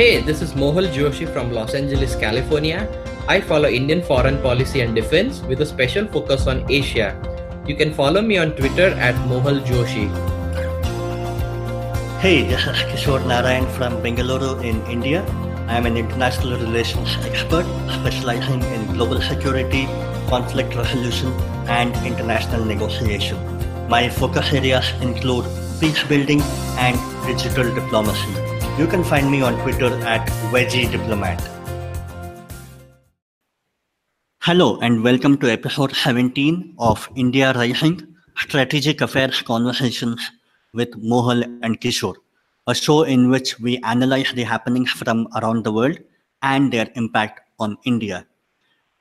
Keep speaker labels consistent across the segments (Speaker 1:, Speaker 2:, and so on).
Speaker 1: Hey, this is Mohal Joshi from Los Angeles, California. I follow Indian foreign policy and defense with a special focus on Asia. You can follow me on Twitter at Mohal Joshi.
Speaker 2: Hey, this is Kishore Narayan from Bengaluru in India. I am an international relations expert specializing in global security, conflict resolution, and international negotiation. My focus areas include peace building and digital diplomacy. You can find me on Twitter at Veggie Diplomat. Hello and welcome to episode 17 of India Rising Strategic Affairs Conversations with Mohal and Kishore, a show in which we analyze the happenings from around the world and their impact on India.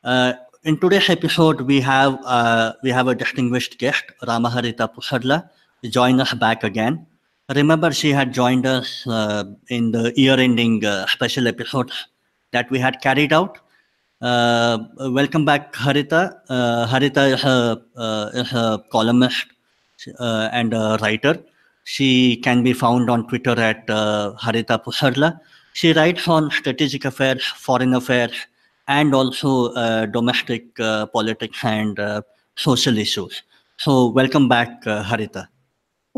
Speaker 2: Uh, in today's episode, we have uh, we have a distinguished guest, Ramaharita Pusarla, join us back again. Remember, she had joined us uh, in the year-ending uh, special episode that we had carried out. Uh, welcome back, Harita. Uh, Harita is a, uh, is a columnist uh, and a writer. She can be found on Twitter at Harita Pusarla. She writes on strategic affairs, foreign affairs, and also domestic politics and social issues. So, welcome back, Harita.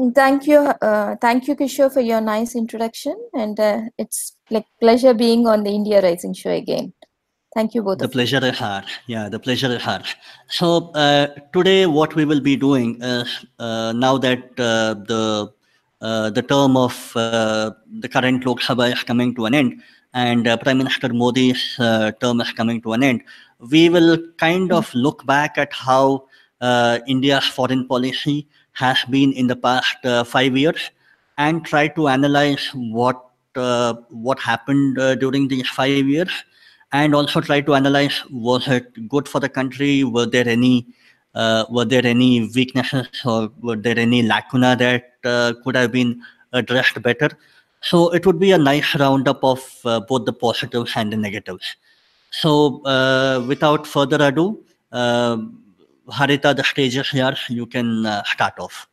Speaker 3: Thank you, uh, thank you, Kishore, for your nice introduction, and uh, it's like pleasure being on the India Rising show again. Thank you both.
Speaker 2: The pleasure is ours. Yeah, the pleasure is ours. So uh, today, what we will be doing is uh, now that uh, the uh, the term of uh, the current Lok Sabha is coming to an end, and uh, Prime Minister Modi's uh, term is coming to an end, we will kind of look back at how uh, India's foreign policy has been in the past uh, five years, and try to analyze what uh, what happened uh, during these five years and also try to analyze was it good for the country were there any uh, were there any weaknesses or were there any lacuna that uh, could have been addressed better. So it would be a nice roundup of uh, both the positives and the negatives. So uh, without further ado uh, harita the yours you can uh, start off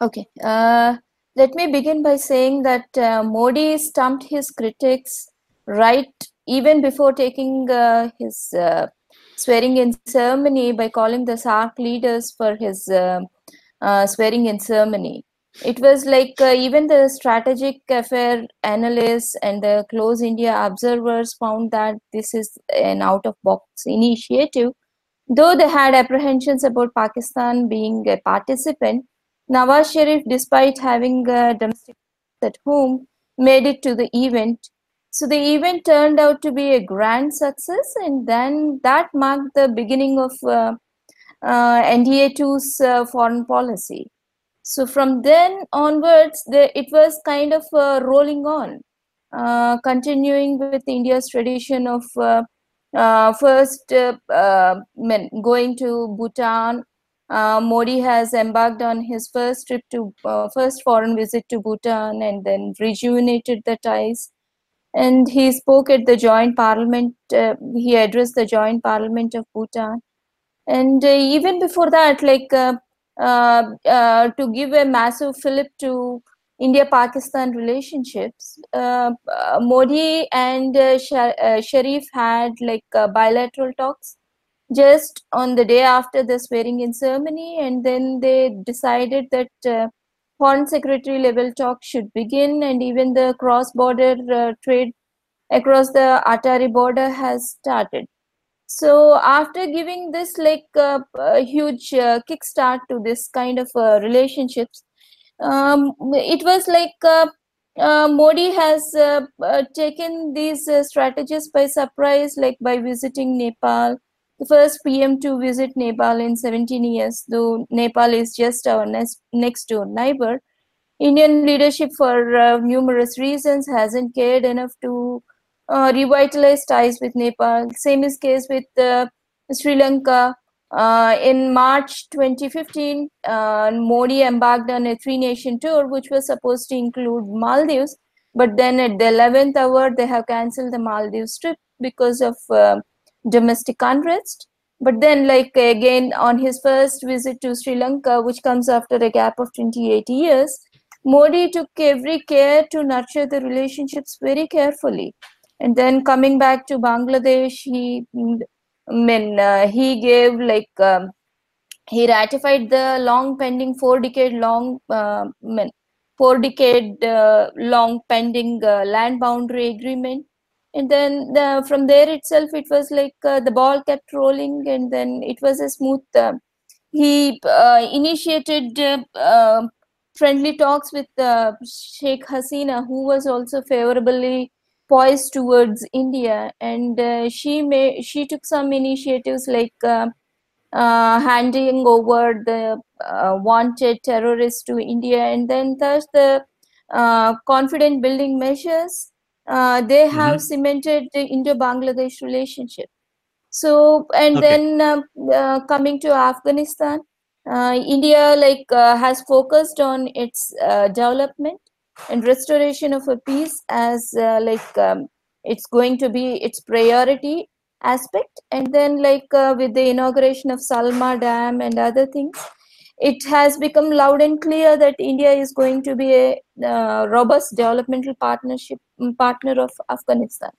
Speaker 3: Okay. Uh, let me begin by saying that uh, Modi stumped his critics right even before taking uh, his uh, swearing in ceremony by calling the SAARC leaders for his swearing in ceremony. It was like even the strategic affair analysts and the close India observers found that this is an out of box initiative. Though they had apprehensions about Pakistan being a participant, Nawaz Sharif, despite having uh, domestic at home, made it to the event. So the event turned out to be a grand success, and then that marked the beginning of uh, uh, NDA2's uh, foreign policy. So from then onwards, the, it was kind of uh, rolling on, uh, continuing with India's tradition of uh, first uh, uh, going to Bhutan, uh, Modi has embarked on his first trip to uh, first foreign visit to Bhutan and then rejuvenated the ties. And he spoke at the joint parliament. Uh, he addressed the joint parliament of Bhutan. And uh, even before that, like uh, uh, uh, to give a massive fillip to India-Pakistan relationships, uh, uh, Modi and uh, uh, Sharif had like uh, bilateral talks just on the day after the swearing in ceremony and then they decided that foreign secretary level talks should begin and even the cross border trade across the Attari border has started. So after giving this like a huge kickstart to this kind of relationships um, it was like uh, uh, Modi has uh, taken these strategies by surprise, like by visiting Nepal, the first PM to visit Nepal in 17 years, though Nepal is just our next, next door neighbor. Indian leadership, for uh, numerous reasons, hasn't cared enough to uh, revitalize ties with Nepal. Same is case with uh, Sri Lanka. Uh, in March 2015, uh, Modi embarked on a three-nation tour, which was supposed to include Maldives. But then at the 11th hour, they have cancelled the Maldives trip because of uh, domestic unrest. But then, like again, on his first visit to Sri Lanka, which comes after a gap of 28 years, Modi took every care to nurture the relationships very carefully. And then coming back to Bangladesh, he, I mean, uh, he gave like um, he ratified the long pending four decade long uh, I mean, four decade uh, long pending uh, land boundary agreement. And then the, from there itself it was like uh, the ball kept rolling and then it was a smooth uh, he initiated friendly talks with sheikh hasina who was also favorably poised towards india and she may she took some initiatives like uh, handing over the uh, wanted terrorists to India, and then thus the uh, confident building measures uh, they have mm-hmm. cemented the Indo-Bangladesh relationship. So, and okay. then uh, coming to Afghanistan, uh, India like has focused on its development and restoration of a peace as like um, it's going to be its priority aspect. And then like uh, with the inauguration of salma dam and other things it has become loud and clear that india is going to be a uh, robust developmental partnership mm, partner of afghanistan.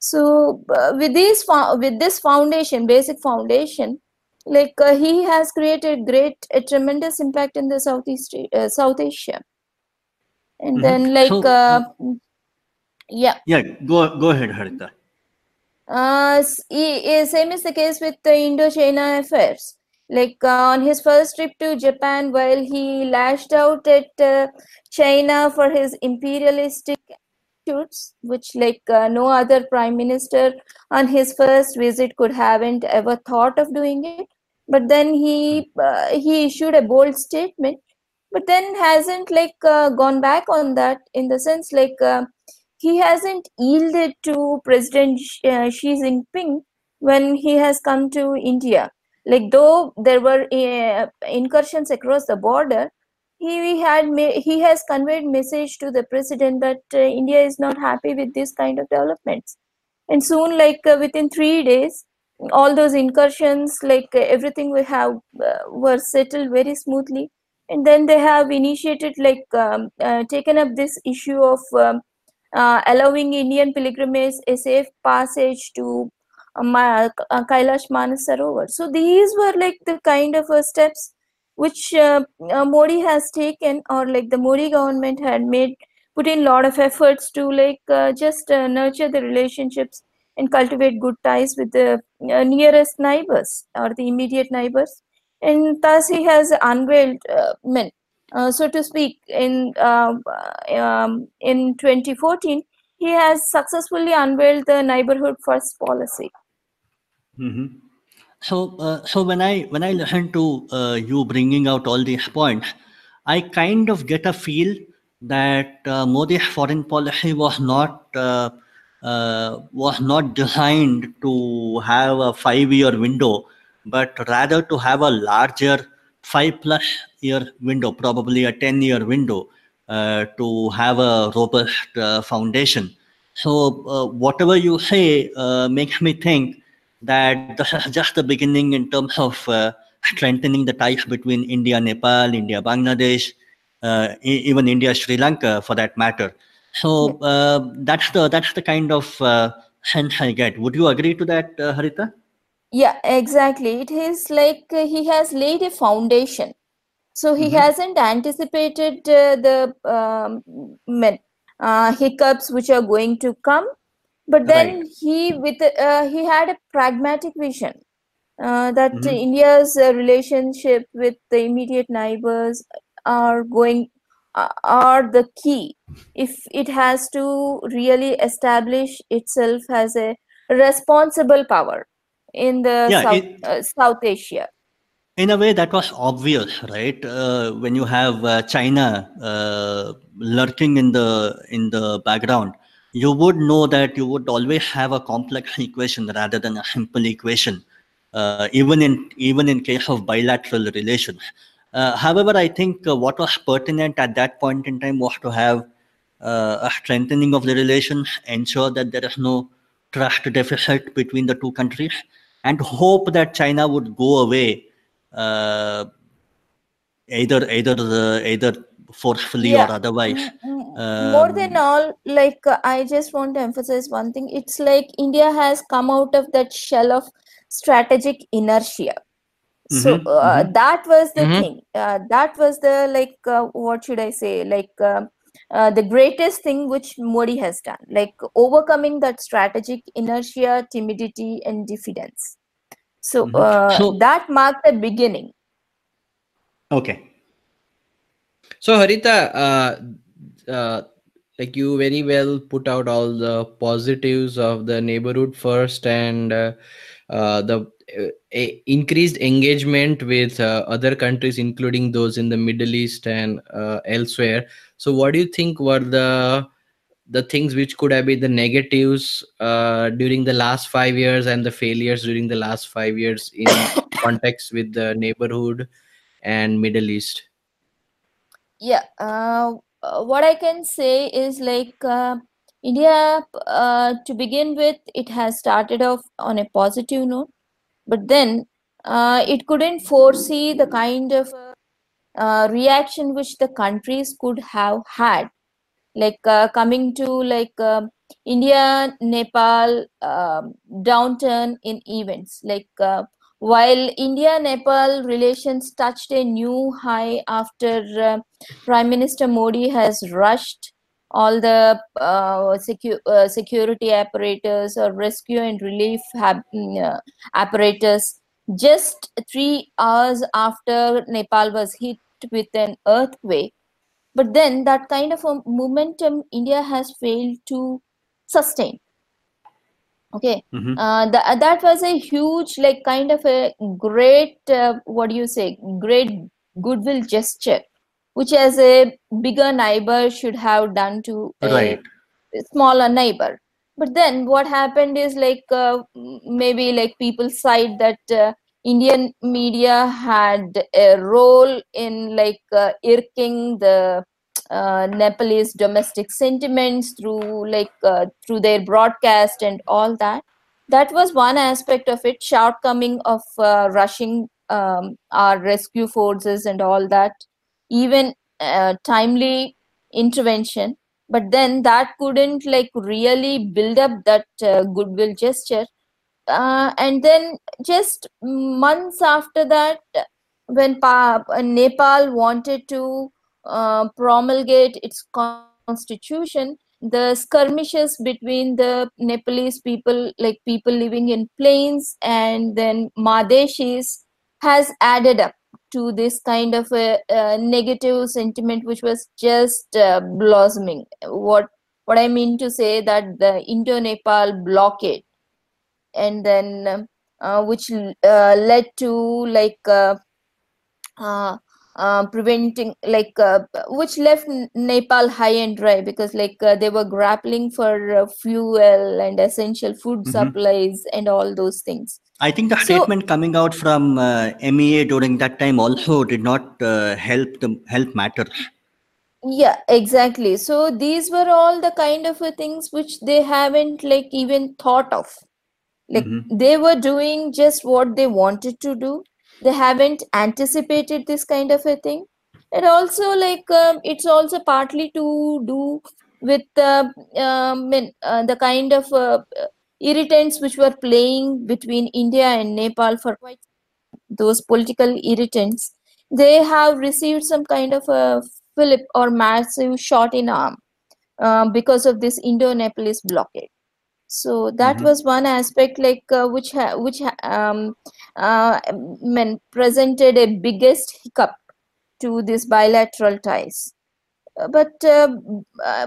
Speaker 3: So uh, with this with this foundation basic foundation like uh, he has created great a tremendous impact in the southeast uh, south asia and mm-hmm. then like so, uh, yeah
Speaker 2: yeah go go ahead harita
Speaker 3: uh, same is the case with the Indo-China affairs. Like uh, on his first trip to Japan, while he lashed out at uh, China for his imperialistic attitudes, which like uh, no other prime minister on his first visit could haven't ever thought of doing it. But then he uh, he issued a bold statement, but then hasn't like uh, gone back on that in the sense like he hasn't yielded to President uh, Xi Jinping when he has come to India. Like though there were uh, incursions across the border, he had he has conveyed message to the president that uh, India is not happy with this kind of developments. And soon, like uh, within three days, all those incursions, like uh, everything we have, uh, were settled very smoothly. And then they have initiated, like um, taken up this issue of um, uh, allowing Indian pilgrims a safe passage to uh, uh, Kailash Manasarovar. So these were like the kind of uh, steps which uh, uh, Modi has taken or like the Modi government had made put in lot of efforts to like just nurture the relationships and cultivate good ties with the nearest neighbors or the immediate neighbors and thus he has unveiled uh, men uh, so to speak, in uh, um, in 2014, he has successfully unveiled the neighborhood first policy.
Speaker 2: Mm-hmm. So, uh, so when I when I listen to uh, you bringing out all these points, I kind of get a feel that uh, Modi's foreign policy was not uh, was not designed to have a five-year window, but rather to have a larger five plus year window, probably a 10 year window uh, to have a robust uh, foundation. So, uh, whatever you say uh, makes me think that this is just the beginning in terms of uh, strengthening the ties between India, Nepal, India, Bangladesh, uh, even India, Sri Lanka, for that matter. So that's the that's the kind of sense I get. Would you agree to that, Harita?
Speaker 3: Yeah exactly it is like uh, he has laid a foundation so he mm-hmm. hasn't anticipated uh, the um, uh, hiccups which are going to come but then right. he with uh, he had a pragmatic vision uh, that mm-hmm. india's uh, relationship with the immediate neighbors are going are the key if it has to really establish itself as a responsible power in the yeah, South, it, uh, South Asia.
Speaker 2: In a way, that was obvious, right? Uh, when you have uh, China uh, lurking in the in the background, you would know that you would always have a complex equation rather than a simple equation, uh, even in even in case of bilateral relations. Uh, however, I think what was pertinent at that point in time was to have a strengthening of the relations, ensure that there is no trust deficit between the two countries and hope that China would go away, uh, either either the, either forcefully
Speaker 3: Yeah.
Speaker 2: or otherwise.
Speaker 3: M- m- more than
Speaker 2: Um,
Speaker 3: all like uh, i just want to emphasize one thing it's like india has come out of that shell of strategic inertia so
Speaker 2: Mhm,
Speaker 3: uh,
Speaker 2: mhm.
Speaker 3: that was the
Speaker 1: Mhm.
Speaker 3: thing uh, that was the like uh, what should i say like uh, the greatest thing which modi has done like overcoming that strategic inertia timidity and diffidence so
Speaker 2: Mhm.
Speaker 3: uh,
Speaker 2: So-
Speaker 3: that marked the beginning
Speaker 2: Okay.
Speaker 1: So Harita, uh, uh, like you very well put out all the positives of the neighborhood first and uh, uh, the increased engagement with uh, other countries, including those in the Middle East and uh, elsewhere. So, what do you think were the the things which could have been the negatives uh, during the last five years and the failures during the last five years in context with the neighborhood and Middle East?
Speaker 3: yeah uh, uh, what i can say is like uh, india uh, to begin with it has started off on a positive note but then uh, it couldn't foresee the kind of uh, reaction which the countries could have had. Like uh, coming to like um india nepal um, downturn in events. Like uh, while india nepal relations touched a new high after uh, prime minister modi has rushed all the uh, secu- uh, security apparatus or rescue and relief hab- mm, uh, apparatus just 3 hours after nepal was hit with an earthquake. But then that kind of a momentum india has failed to sustain. Okay? Uh, th- that was a huge like kind of a great uh, what do you say great goodwill gesture which as a bigger neighbor should have done to a smaller neighbor. But then what happened is like uh, maybe like people cite that uh, indian media had a role in like uh, irking the uh, nepalese domestic sentiments through like uh, through their broadcast and all that. That was one aspect of it shortcoming of uh, rushing um, our rescue forces and all that even uh, timely intervention. But then that couldn't like really build up that uh, goodwill gesture. Uh, and then just months after that when pa- uh, nepal wanted to uh, promulgate its constitution the skirmishes between the nepalese people like people living in plains and then madeshis has added up to this kind of a, uh negative sentiment which was just uh, blossoming what what i mean to say that the indo nepal blockade and then uh, which uh, led to like uh, uh, uh, preventing like uh, which left nepal high and dry because like uh, they were grappling for uh, fuel and essential food
Speaker 2: Mhm.
Speaker 3: supplies and all those things
Speaker 2: I think the
Speaker 3: So-
Speaker 2: statement coming out from uh, MEA during that time also did not uh, help the help matters.
Speaker 3: yeah exactly so these were all the kind of uh, things which they haven't like even thought of like
Speaker 2: Mhm.
Speaker 3: they were doing just what they wanted to do they haven't anticipated this kind of a thing and also like um, it's also partly to do with uh, um, uh, the kind of uh, irritants which were playing between india and nepal for quite those political irritants they have received some kind of a flip or massive shot in arm uh, because of this indo-nepalese blockade so that
Speaker 2: Mhm.
Speaker 3: was one aspect like uh, which ha- which ha- um, uh, presented a biggest hiccup to these bilateral ties but uh, uh,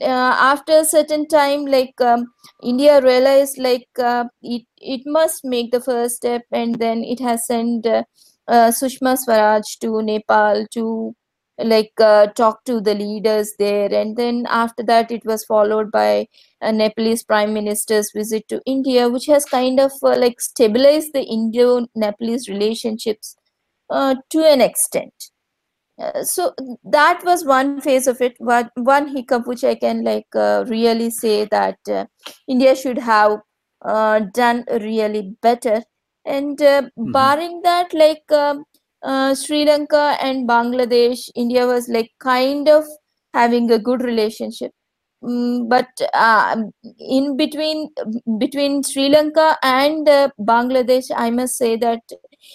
Speaker 3: uh, after a certain time like um, india realized like uh, it it must make the first step and then it has sent uh, uh, sushma swaraj to nepal to like talk to the leaders there. And then after that it was followed by a nepalese prime minister's visit to india which has kind of like stabilized the indo nepalese relationships to an extent uh, so that was one phase of it. But one hiccup which i can like uh, really say that uh, india should have uh, done really better. And uh, barring that like um, uh, Sri Lanka and Bangladesh, India was like kind of having a good relationship. Mm, but uh, in between between Sri Lanka and uh, Bangladesh, I must say that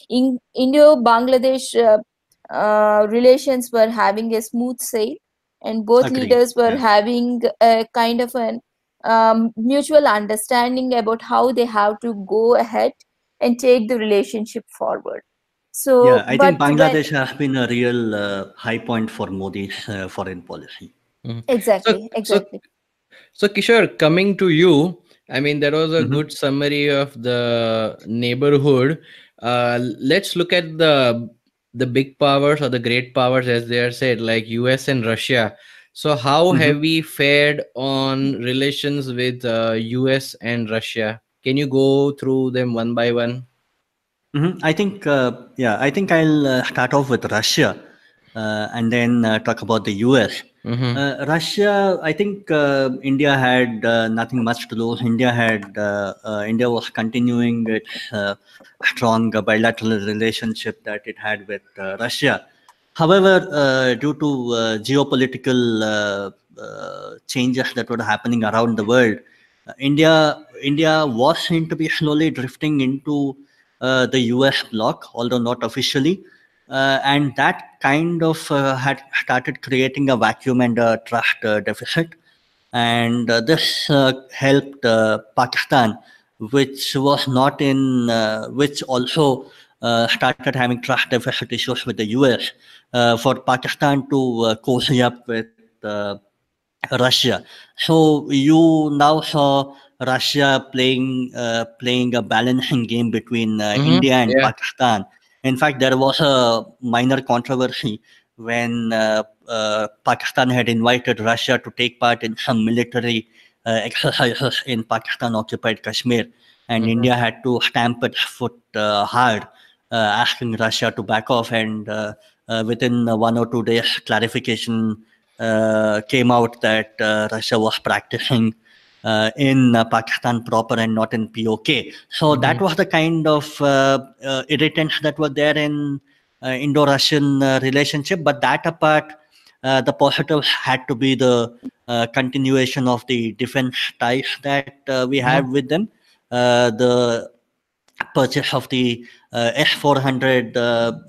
Speaker 3: in Indo-Bangladesh uh, uh, relations were having a smooth sail, and both
Speaker 2: Agreed,
Speaker 3: leaders were
Speaker 2: yeah.
Speaker 3: having a kind of an um, mutual understanding about how they have to go ahead and take the relationship forward. So,
Speaker 2: Yeah, I think
Speaker 3: but when-
Speaker 2: Bangladesh has been a real uh, high point for Modi's uh, foreign policy.
Speaker 3: exactly,
Speaker 1: so-
Speaker 3: exactly.
Speaker 1: So Kishore, coming to you, I mean that was a
Speaker 2: Mhm.
Speaker 1: good summary of the neighborhood. Uh, let's look at the the big powers or the great powers, as they are said, like U.S. and Russia. So how
Speaker 2: Mhm.
Speaker 1: have we fared on relations with uh, U.S. and Russia? Can you go through them one by one?
Speaker 2: Mhm. I think, uh, yeah, I think I'll uh, start off with Russia uh, and then uh, talk about the US.
Speaker 1: Mhm.
Speaker 2: Uh, Russia, I think uh, India had uh, nothing much to lose. India had uh, uh, India was continuing its uh, strong bilateral relationship that it had with Russia. However, due to geopolitical changes that were happening around the world, India India was seen to be slowly drifting into the US bloc, although not officially. Uh, and that kind of uh, had started creating a vacuum and a trust uh, deficit. And uh, this uh, helped uh, Pakistan, which was not in, uh, which also uh, started having trust deficit issues with the US, uh, for Pakistan to uh, cozy up with uh, Russia. So you now saw Russia playing uh, playing a balancing game between uh,
Speaker 1: Mhm,
Speaker 2: India and
Speaker 1: yeah.
Speaker 2: Pakistan. In fact, there was a minor controversy when uh, uh, Pakistan had invited Russia to take part in some military uh, exercises in Pakistan occupied Kashmir, and
Speaker 1: Mhm.
Speaker 2: India had to stamp its foot uh, hard, uh, asking Russia to back off. And uh, uh, within one or two days, clarification uh, came out that uh, Russia was practicing uh, in uh, Pakistan proper and not in POK. So that was the kind of uh, uh, irritants that were there in uh, Indo-Russian uh, relationship. But that apart, uh, the positives had to be the uh, continuation of the defense ties that uh, we have with them. Uh, the purchase of the uh, S-400 uh,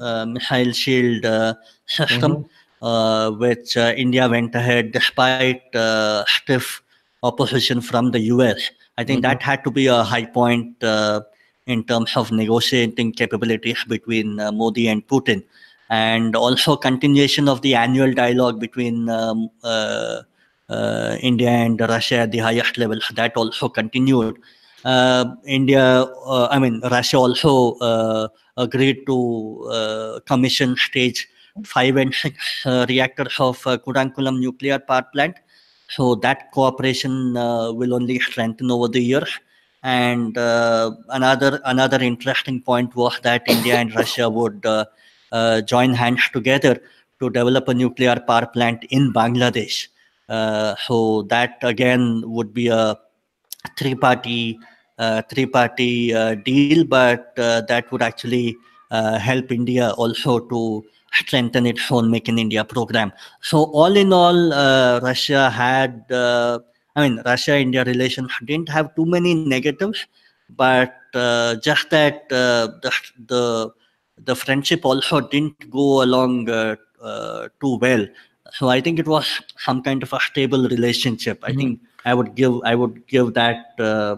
Speaker 2: uh, missile shield uh, system, uh, which uh, India went ahead despite uh, stiff opposition from the US. I think that had to be a high point uh, in terms of negotiating capabilities between uh, Modi and Putin, and also continuation of the annual dialogue between um, uh, uh, India and Russia at the highest level. That also continued. Uh, India, uh, I mean, Russia also uh, agreed to uh, commission stage five and six uh, reactors of uh, Kudankulam nuclear power plant. So that cooperation uh, will only strengthen over the years. And uh, another another interesting point was that India and Russia would uh, join hands together to develop a nuclear power plant in Bangladesh. Uh, so that again would be a three-party uh, three-party uh, deal, but that would actually help India also to strengthen its own Make in India program. So all in all, uh, Russia had, uh, I mean, Russia-India relations didn't have too many negatives, but uh, just that uh, the, the the friendship also didn't go along uh, uh, too well. So I think it was some kind of a stable relationship. I think I would give I would give that uh,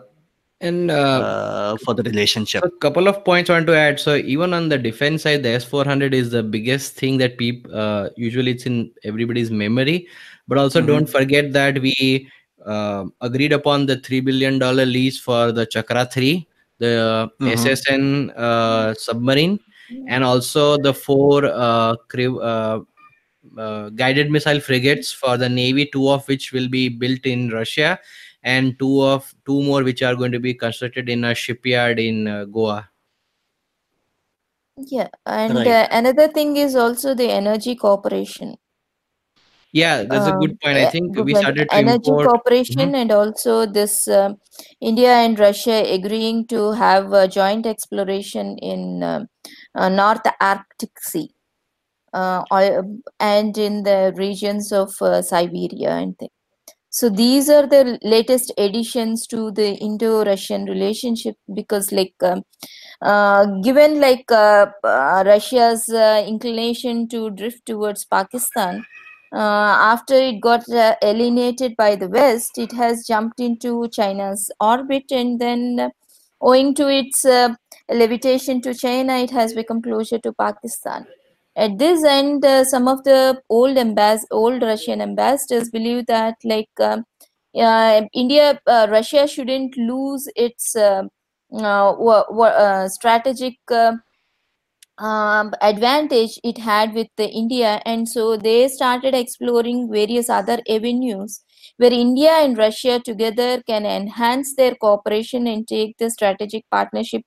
Speaker 1: And uh,
Speaker 2: uh, for the relationship.
Speaker 1: a couple of points I want to add. So even on the defense side, the S400 is the biggest thing that people uh, usually it's in everybody's memory. But also
Speaker 2: Mhm.
Speaker 1: don't forget that we uh, agreed upon the three billion dollar lease for the Chakra three, the
Speaker 2: Mhm.
Speaker 1: SSN uh, submarine, and also the four uh, uh, uh, guided missile frigates for the navy, two of which will be built in Russia, and two of two more which are going to be constructed in a shipyard in uh, Goa.
Speaker 3: Yeah, and
Speaker 2: Right.
Speaker 3: uh, another thing is also the energy cooperation.
Speaker 1: Yeah, that's a good
Speaker 3: um,
Speaker 1: point. I think
Speaker 3: good
Speaker 1: we started to
Speaker 3: energy
Speaker 1: import.
Speaker 3: cooperation
Speaker 1: Mhm.
Speaker 3: and also this uh, India and Russia agreeing to have a joint exploration in um uh, North Arctic Sea uh, and in the regions of uh, Siberia and things. So these are the latest additions to the Indo-Russian relationship because, like, um, uh, given like uh, uh, Russia's uh, inclination to drift towards Pakistan, uh, after it got uh, alienated by the West, it has jumped into China's orbit, and then, owing to its levitation to China, it has become closer to Pakistan. At this end, uh, some of the old ambas- old Russian ambassadors believe that, like, uh, India, uh, Russia shouldn't lose its uh, strategic um, advantage it had with India, and so they started exploring various other avenues where India and Russia together can enhance their cooperation and take the strategic partnership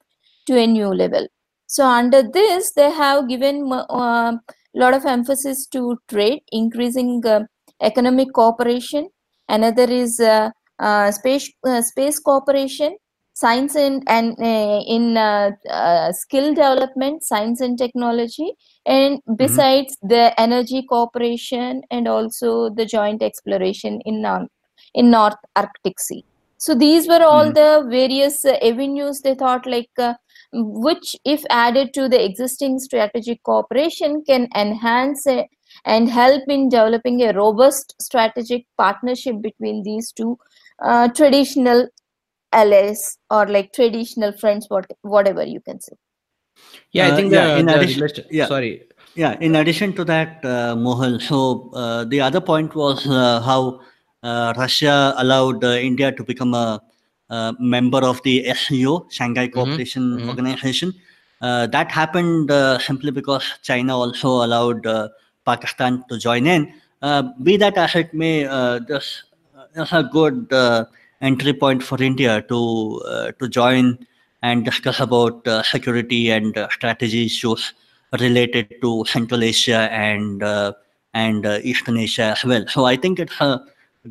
Speaker 3: to a new level. So, under this, they have given a uh, lot of emphasis to trade, increasing uh, economic cooperation. Another is uh, uh, space uh, space cooperation science and, and uh, in uh, uh, skill development science and technology and besides the energy cooperation and also the joint exploration in non- in north arctic sea so these were all
Speaker 2: Mhm.
Speaker 3: the various uh, avenues they thought like uh, which if added to the existing strategic cooperation can enhance uh, and help in developing a robust strategic partnership between these two uh, traditional allies or like traditional friends what whatever you can say
Speaker 1: Yeah, I
Speaker 2: Uh,
Speaker 1: think
Speaker 2: yeah,
Speaker 1: the,
Speaker 2: in
Speaker 1: the
Speaker 2: addition-
Speaker 1: relation.
Speaker 2: yeah.
Speaker 1: Sorry.
Speaker 2: Yeah, in addition to that, uh, Mohal, so uh, the other point was uh, how uh, Russia allowed uh, India to become a, uh member of the SCO, Shanghai Cooperation
Speaker 1: mhm.
Speaker 2: Organization. Uh, that happened uh, simply because China also allowed uh, Pakistan to join in. Uh, be that as it may, uh, this is a good uh, entry point for India to uh, to join and discuss about uh, security and uh, strategy issues related to Central Asia and uh, and uh, Eastern Asia as well. So I think it's a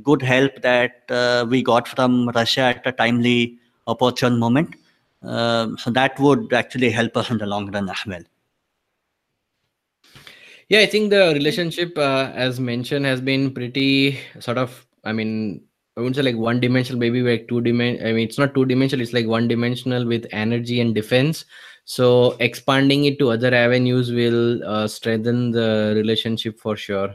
Speaker 2: good help that uh, we got from Russia at a timely, opportune moment. Um so that would actually help us in the long run as well.
Speaker 1: Yeah, I think the relationship, uh, as mentioned, has been pretty sort of. I mean, I wouldn't say like one dimensional, maybe like two dimension. I mean, it's not two dimensional. It's like one dimensional with energy and defense. So expanding it to other avenues will uh, strengthen the relationship for sure.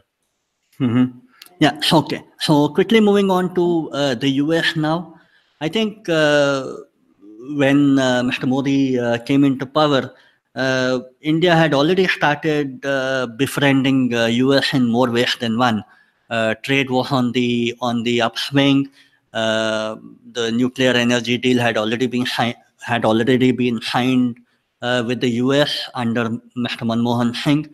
Speaker 2: hmm Yeah. Okay. So quickly moving on to uh, the US now. I think uh, when uh, Mr. Modi uh, came into power, uh, India had already started uh, befriending US in more ways than one. Trade was on the on the upswing. The nuclear energy deal had already been si- had already been signed with the US under Mr. Manmohan Singh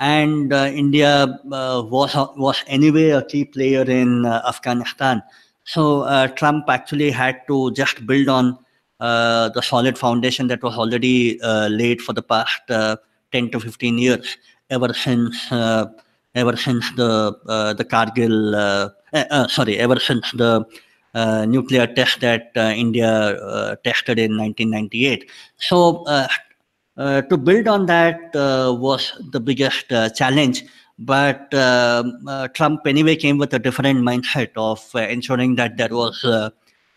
Speaker 2: and uh, India uh, was was anyway a key player in uh, Afghanistan. So Trump actually had to just build on the solid foundation that was already laid for the past uh, 10 to 15 years, ever since ever since the uh, the Kargil, uh, uh, sorry, ever since the nuclear test that India tested in 1998. So to build on that uh, was the biggest uh, challenge. But um, uh, Trump anyway came with a different mindset of uh, ensuring that there was uh,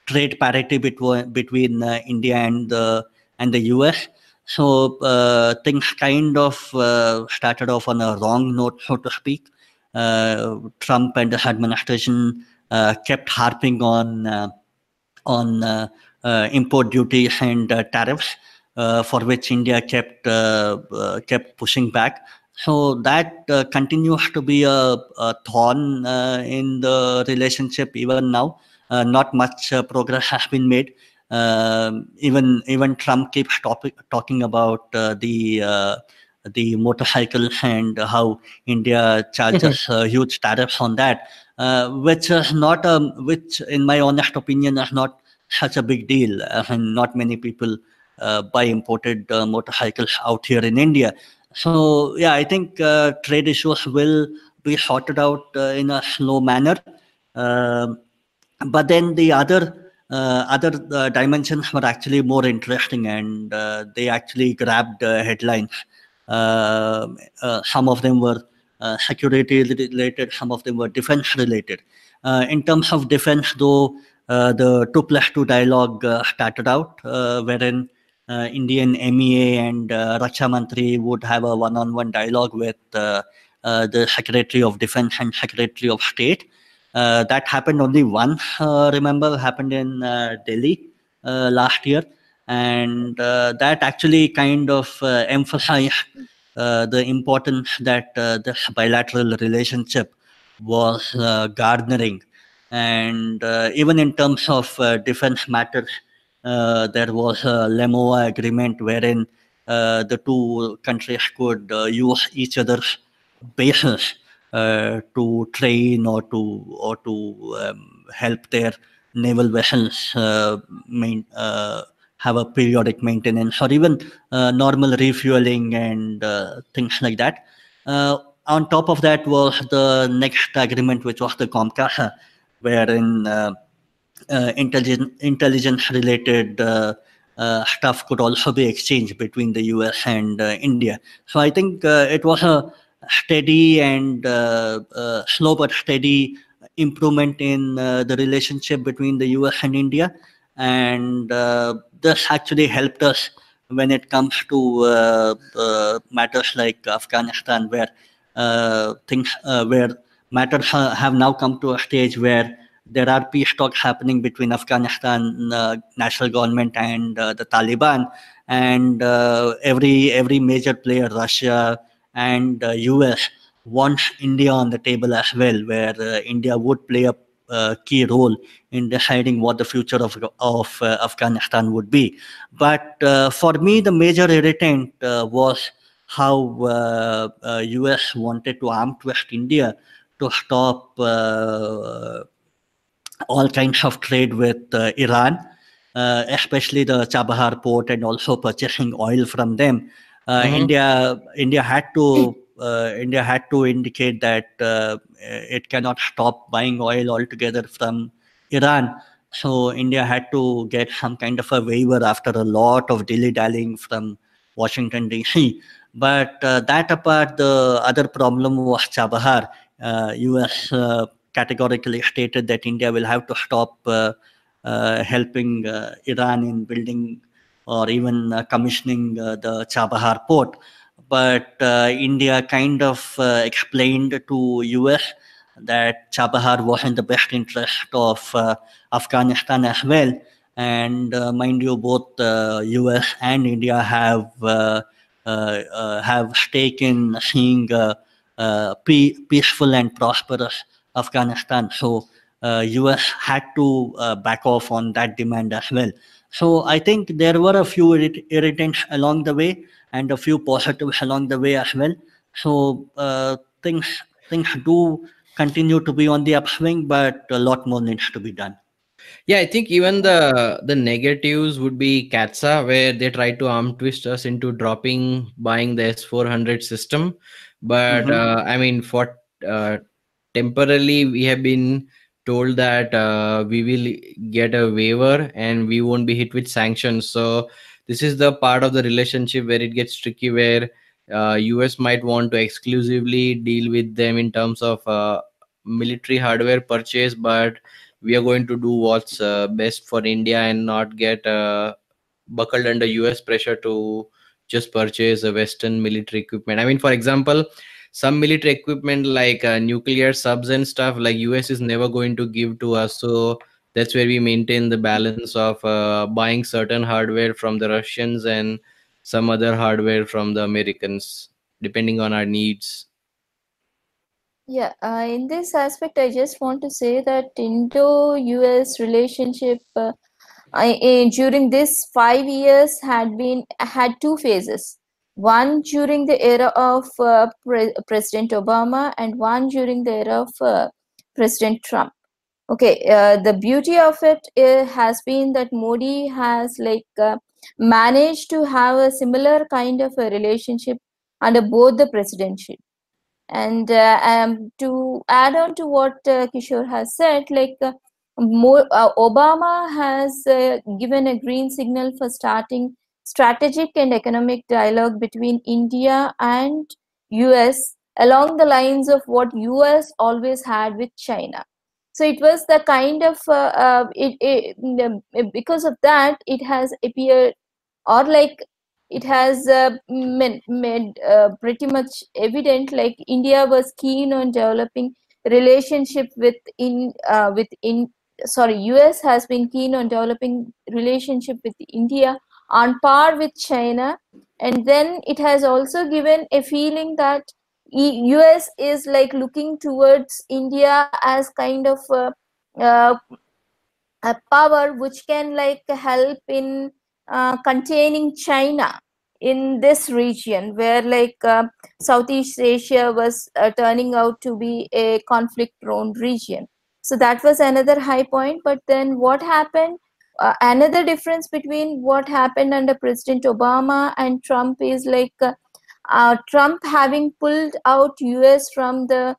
Speaker 2: trade parity between between uh, India and the and the US. So uh, things kind of uh, started off on a wrong note, so to speak. Uh, Trump and his administration uh, kept harping on uh, on uh, uh, import duties and uh, tariffs, uh, for which India kept uh, uh, kept pushing back. So that uh, continues to be a, a thorn uh, in the relationship even now. Uh, not much uh, progress has been made. Um even even Trump keeps topic, talking about uh, the uh, the motorcycles and how India charges uh, huge tariffs on that, uh, which is not a which, in my honest opinion, is not such a big deal. Mean, not many people uh, buy imported uh, motorcycles out here in India. So yeah, I think uh, trade issues will be sorted out in a slow manner. Um, but then the other uh, other uh, dimensions were actually more interesting and uh, they actually grabbed headlines. some of them were security related, some of them were defense related. in terms of defense, though, the 2 plus 2 dialogue started out, wherein uh, Indian MEA and uh, Raksha Mantri would have a one-on-one dialogue with uh, the Secretary of Defense and Secretary of State. Uh, that happened only once, uh, remember, happened in uh, Delhi last year. And that actually kind of emphasized the importance that this bilateral relationship was garnering. And even in terms of defense matters, uh, there was a LEMOA agreement wherein uh, the two countries could uh, use each other's bases uh, to train or to or to um, help their naval vessels uh, main, uh, have a periodic maintenance or even normal refueling and things like that. on top of that was the next agreement, which was the COMCASA, wherein uh, intelligence intelligence related uh, uh, stuff could also be exchanged between the US and India. So I think it was a steady and uh, uh, slow but steady improvement in uh, the relationship between the US and India. And this actually helped us when it comes to matters like Afghanistan, where things where matters have now come to a stage where there are peace talks happening between Afghanistan uh, national government and uh, the Taliban, and uh, every every major player, Russia, and US uh, wants India on the table as well, where uh, India would play a uh, key role in deciding what the future of, of uh, Afghanistan would be. But uh, for me, the major irritant uh, was how US wanted to arm twist India to stop all kinds of trade with Iran, especially the Chabahar port and also purchasing oil from them. Uh, mm-hmm. India India had to uh, India had to indicate that uh, it cannot stop buying oil altogether from Iran. So India had to get some kind of a waiver after a lot of dilly dallying from Washington D.C. But uh, that apart, the other problem was Chabahar. Uh, U.S. Uh, categorically stated that India will have to stop uh, uh, helping uh, Iran in building or even uh, commissioning uh, the Chabahar port. But uh, India kind of explained to US that Chabahar was in the best interest of Afghanistan as well. And mind you, both US and India have have stake in seeing peaceful and prosperous Afghanistan. So uh, US had to uh, back off on that demand as well. So I think there were a few irrit- irritants along the way and a few positives along the way as well. So uh, things things do continue to be on the upswing, but a lot more needs to be done.
Speaker 1: Yeah, I think even the the negatives would be CAATSA, where they try to arm twist us into dropping buying the S400 system. But mm-hmm. uh, I mean, for uh, temporarily, we have been told that uh, we will get a waiver and we won't be hit with sanctions. So this is the part of the relationship where it gets tricky where uh, us might want to exclusively deal with them in terms of uh, military hardware purchase but we are going to do what's uh, best for india and not get uh, buckled under us pressure to just purchase a western military equipment. I mean for example some military equipment like uh, nuclear subs and stuff like us is never going to give to us. So that's where we maintain the balance of uh, buying certain hardware from the russians and some other hardware from the americans depending on our needs.
Speaker 3: Yeah uh, in this aspect i just want to say that indo us relationship uh, I, during this five years had been had two phases one during the era of uh, Pre- President Obama and one during the era of uh, President Trump. Okay, uh, the beauty of it uh, has been that Modi has like uh, managed to have a similar kind of a relationship under both the presidency. And uh, um, to add on to what Kishore has said, like more, Obama has given a green signal for starting strategic and economic dialogue between India and US along the lines of what US always had with China. So it was the kind of uh, uh, it, it, because of that it has appeared or like it has uh, made, made uh, pretty much evident like India was keen on developing relationship with in uh, with in sorry US has been keen on developing relationship with India on par with China and then it has also given a feeling that US is like looking towards India as kind of a, a power which can like help in uh, containing China in this region where like uh, Southeast Asia was uh, turning out to be a conflict prone region. So that was another high point. But then what happened? Uh, another difference between what happened under President Obama and Trump is like uh, uh, Trump having pulled out US from the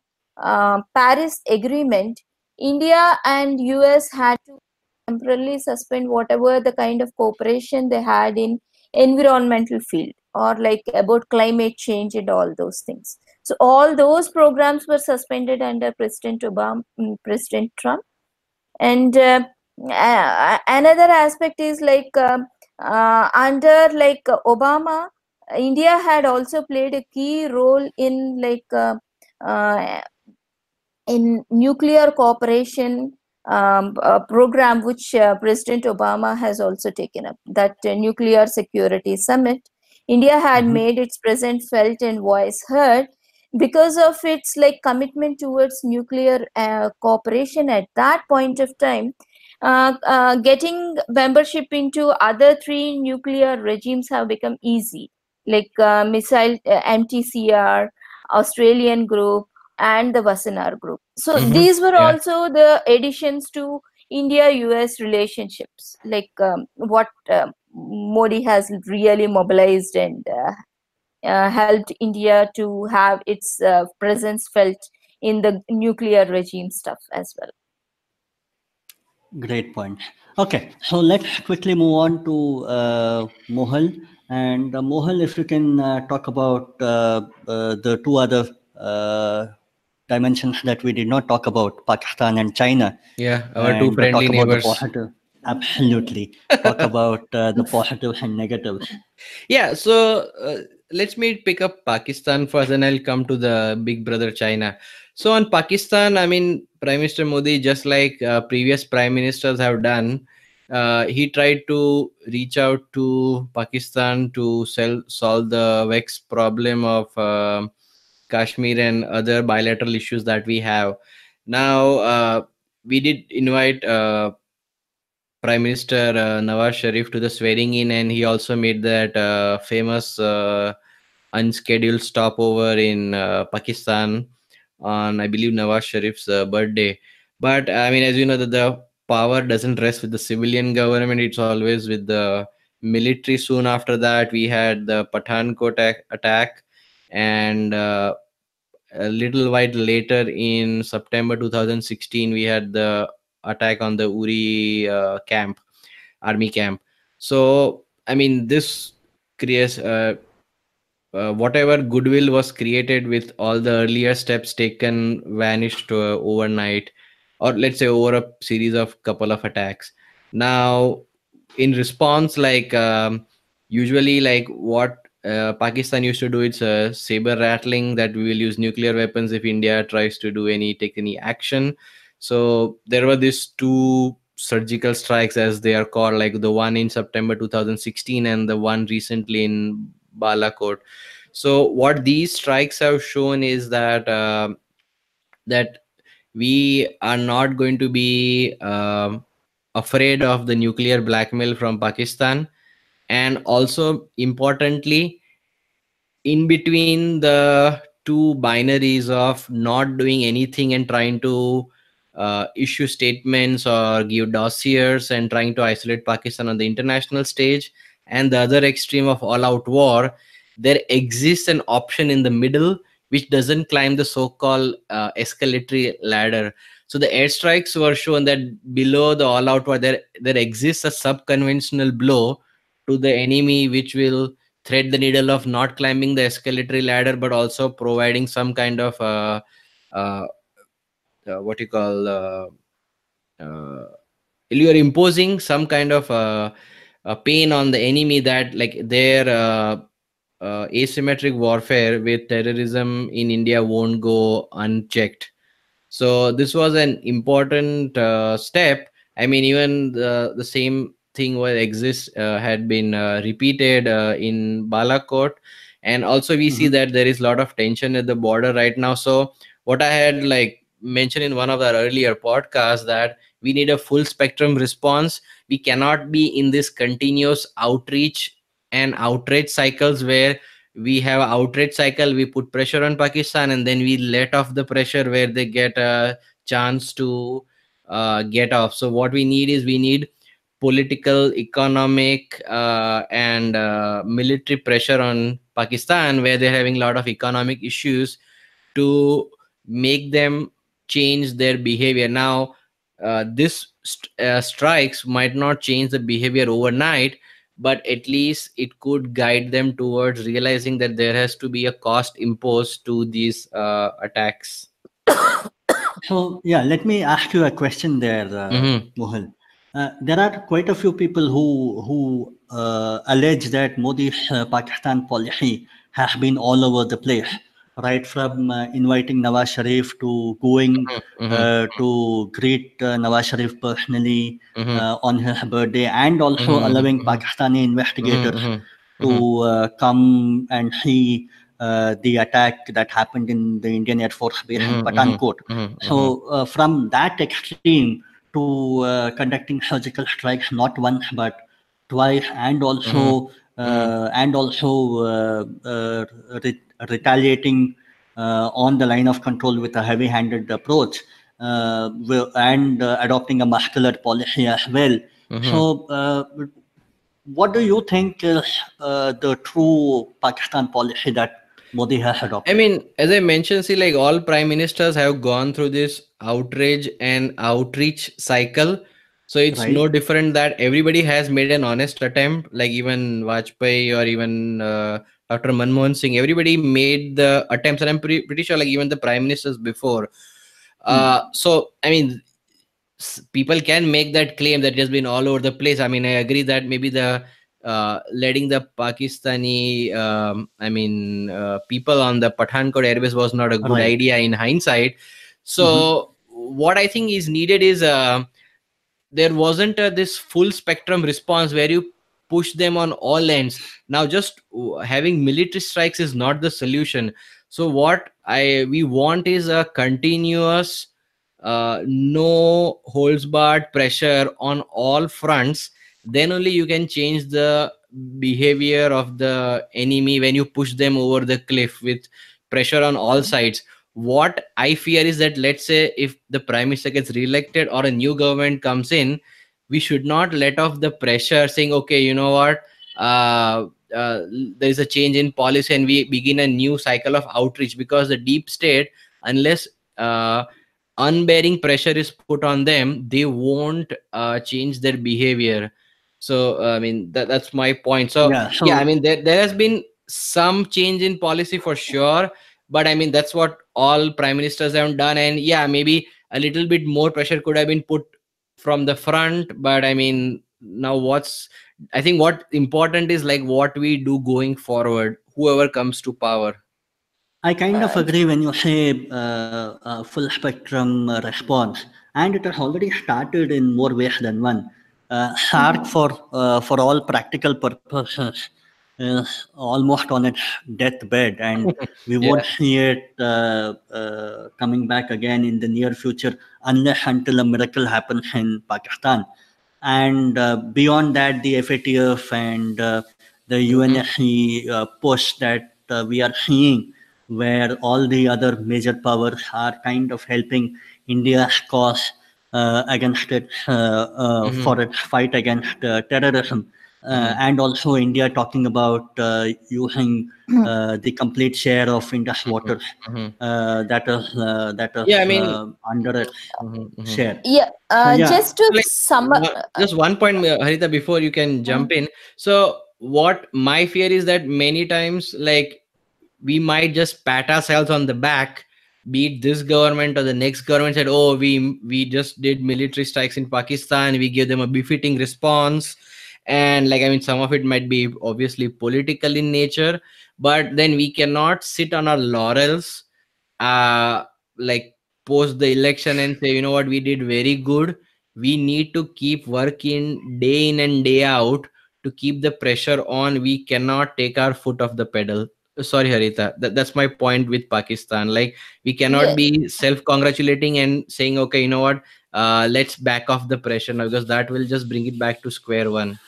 Speaker 3: Paris Agreement, India and US had to temporarily suspend whatever the kind of cooperation they had in environmental field or like about climate change and all those things. So all those programs were suspended under president obama mm, president trump. And uh, another aspect is like uh, uh under like obama india had also played a key role in like uh, uh, in nuclear cooperation um, program which uh, President Obama has also taken up, that nuclear security summit. India had mm-hmm. made its presence felt and voice heard because of its like commitment towards nuclear uh, cooperation at that point of time. Uh, uh, getting membership into other three nuclear regimes have become easy, like uh, missile MTCR, Australian group, and the Wassenaar group. So mm-hmm. these were yeah. also the additions to India-US relationships, like um, what uh, Modi has really mobilized and uh, uh, helped India to have its uh, presence felt in the nuclear regime stuff as well.
Speaker 2: Great point. Okay, so let's quickly move on to uh, Mohal. And uh, Mohal, if you can uh, talk about uh, uh, the two other uh, dimensions that we did not talk about Pakistan and China.
Speaker 1: Yeah, our two friendly neighbors.
Speaker 2: Absolutely. talk about uh, the positives and negatives.
Speaker 1: Yeah, so uh, let me pick up Pakistan first and I'll come to the big brother China. So, on Pakistan, I mean, Prime Minister Modi, just like uh, previous prime ministers have done, uh, he tried to reach out to Pakistan to sell, solve the vexed problem of uh, Kashmir and other bilateral issues that we have. Now, uh, we did invite uh, Prime Minister uh, Nawaz Sharif to the swearing in, and he also made that famous unscheduled stopover in Pakistan on, I believe, Nawaz Sharif's birthday. But I mean, as you know, that the power doesn't rest with the civilian government; it's always with the military. Soon after that, we had the Pathankot attack and uh, a little while later in september 2016 we had the attack on the uri uh, camp army camp so i mean this creates uh, uh, whatever goodwill was created with all the earlier steps taken vanished uh, overnight or let's say over a series of couple of attacks now in response like um, usually like what uh, Pakistan used to do its saber rattling that we will use nuclear weapons if India tries to do any take any action. So there were these two surgical strikes as they are called, like the one in September 2016 and the one recently in Balakot. So what these strikes have shown is that uh, that we are not going to be um, afraid of the nuclear blackmail from Pakistan and also importantly in between the two binaries of not doing anything and trying to uh, issue statements or give dossiers and trying to isolate pakistan on the international stage and the other extreme of all out war there exists an option in the middle which doesn't climb the so-called uh, escalatory ladder. So the airstrikes were shown that below the all-out war, there there exists a sub-conventional blow to the enemy, which will thread the needle of not climbing the escalatory ladder, but also providing some kind of uh, uh, uh, what you call uh, uh, you are imposing some kind of a pain on the enemy that like their uh, uh, asymmetric warfare with terrorism in India won't go unchecked. So this was an important uh, step. I mean, even the, the same thing was exists uh, had been uh, repeated uh, in Balakot, and also we see
Speaker 2: Mhm.
Speaker 1: that there is a lot of tension at the border right now. So what I had like mentioned in one of the earlier podcasts that we need a full spectrum response. We cannot be in this continuous outreach and outrage cycles where we have outrage cycle we put pressure on pakistan and then we let off the pressure where they get a chance to uh, get off so what we need is we need political economic uh, and uh, military pressure on pakistan where they're having a lot of economic issues to make them change their behavior now uh, this uh, strikes might not change the behavior overnight but at least it could guide them towards realizing that there has to be a cost imposed to these uh, attacks
Speaker 2: So yeah, let me ask you a question there, uh,
Speaker 1: Mhm.
Speaker 2: Mohal. Uh, there are quite a few people who who uh, allege that Modi's uh, Pakistan policy has been all over the place, right from uh, inviting Nawaz Sharif to going
Speaker 1: Mhm.
Speaker 2: uh, to greet uh, Nawaz Sharif personally
Speaker 1: Mhm.
Speaker 2: uh, on his birthday, and also
Speaker 1: Mhm,
Speaker 2: allowing
Speaker 1: mhm.
Speaker 2: Pakistani investigators
Speaker 1: Mhm,
Speaker 2: to uh, come and see uh, the attack that happened in the Indian Air Force base in
Speaker 1: mhm.
Speaker 2: So, uh, from that extreme to uh, conducting surgical strikes not once but twice, and also uh, and also uh, uh, re- retaliating uh, on the line of control with a heavy-handed approach, uh, and uh, adopting a muscular policy as well.
Speaker 1: Mhm.
Speaker 2: So, uh, what do you think is uh, the true Pakistan policy that Modi has adopted?
Speaker 1: I mean, as I mentioned, see, like all prime ministers have gone through this outrage and outreach cycle. So it's
Speaker 2: Right.
Speaker 1: no different that everybody has made an honest attempt, like even Vajpayee or even uh, Dr. Manmohan Singh, everybody made the attempts, and I'm pretty, pretty sure, like even the prime ministers before. Uh, so, I mean, people can make that claim that it has been all over the place. I mean, I agree that maybe the uh, letting the Pakistani, um, I mean, uh, people on the Pathankot airbase was not a good
Speaker 2: Right.
Speaker 1: idea in hindsight. So, what I think is needed is uh, there wasn't a, this full spectrum response where you push them on all ends. Now, just having military strikes is not the solution. So, what I we want is a continuous uh, no holds barred pressure on all fronts then only you can change the behavior of the enemy when you push them over the cliff with pressure on all sides what i fear is that let's say if the prime minister gets re-elected or a new government comes in we should not let off the pressure saying okay you know what? Uh, uh, there is a change in policy and we begin a new cycle of outreach because the deep state unless uh, unbearing pressure is put on them they won't uh, change their behavior. So i mean that, that's my point. So
Speaker 2: yeah, so
Speaker 1: yeah i mean there, there has been some change in policy for sure but i mean that's what all prime ministers have done. And yeah maybe a little bit more pressure could have been put from the front but i mean now what's i think what important is like what we do going forward whoever comes to power.
Speaker 2: I kind of agree when you say uh, uh, full spectrum uh, response, and it has already started in more ways than one. Uh, SAARC, for uh, for all practical purposes, is almost on its deathbed, and we
Speaker 1: Yeah.
Speaker 2: won't see it uh, uh, coming back again in the near future unless until a miracle happens in Pakistan. And uh, beyond that, the FATF and uh, the UNSC uh, push that uh, we are seeing where all the other major powers are kind of helping India's cause uh, against it uh, uh,
Speaker 1: Mhm.
Speaker 2: for its fight against uh, terrorism. Uh, and also India talking about uh, using
Speaker 3: Hmm.
Speaker 2: uh, the complete share of Indus water
Speaker 1: Mhm,
Speaker 2: uh, that is uh, that is
Speaker 1: Yeah, I mean-
Speaker 2: uh, under its share.
Speaker 3: Yeah, uh,
Speaker 2: yeah,
Speaker 3: just to
Speaker 1: like,
Speaker 3: sum up.
Speaker 1: just one point harita before you can jump in. So what my fear is that many times like we might just pat ourselves on the back be it this government or the next government said oh we we just did military strikes in pakistan. We gave them a befitting response and like i mean some of it might be obviously political in nature but then we cannot sit on our laurels uh like post the election and say you know what? We did very good. We need to keep working day in and day out to keep the pressure on. We cannot take our foot off the pedal. Sorry harita. That, that's my point with pakistan. Like we cannot
Speaker 3: Yeah.
Speaker 1: be self congratulating and saying okay you know what? Uh let's back off the pressure now because that will just bring it back to square one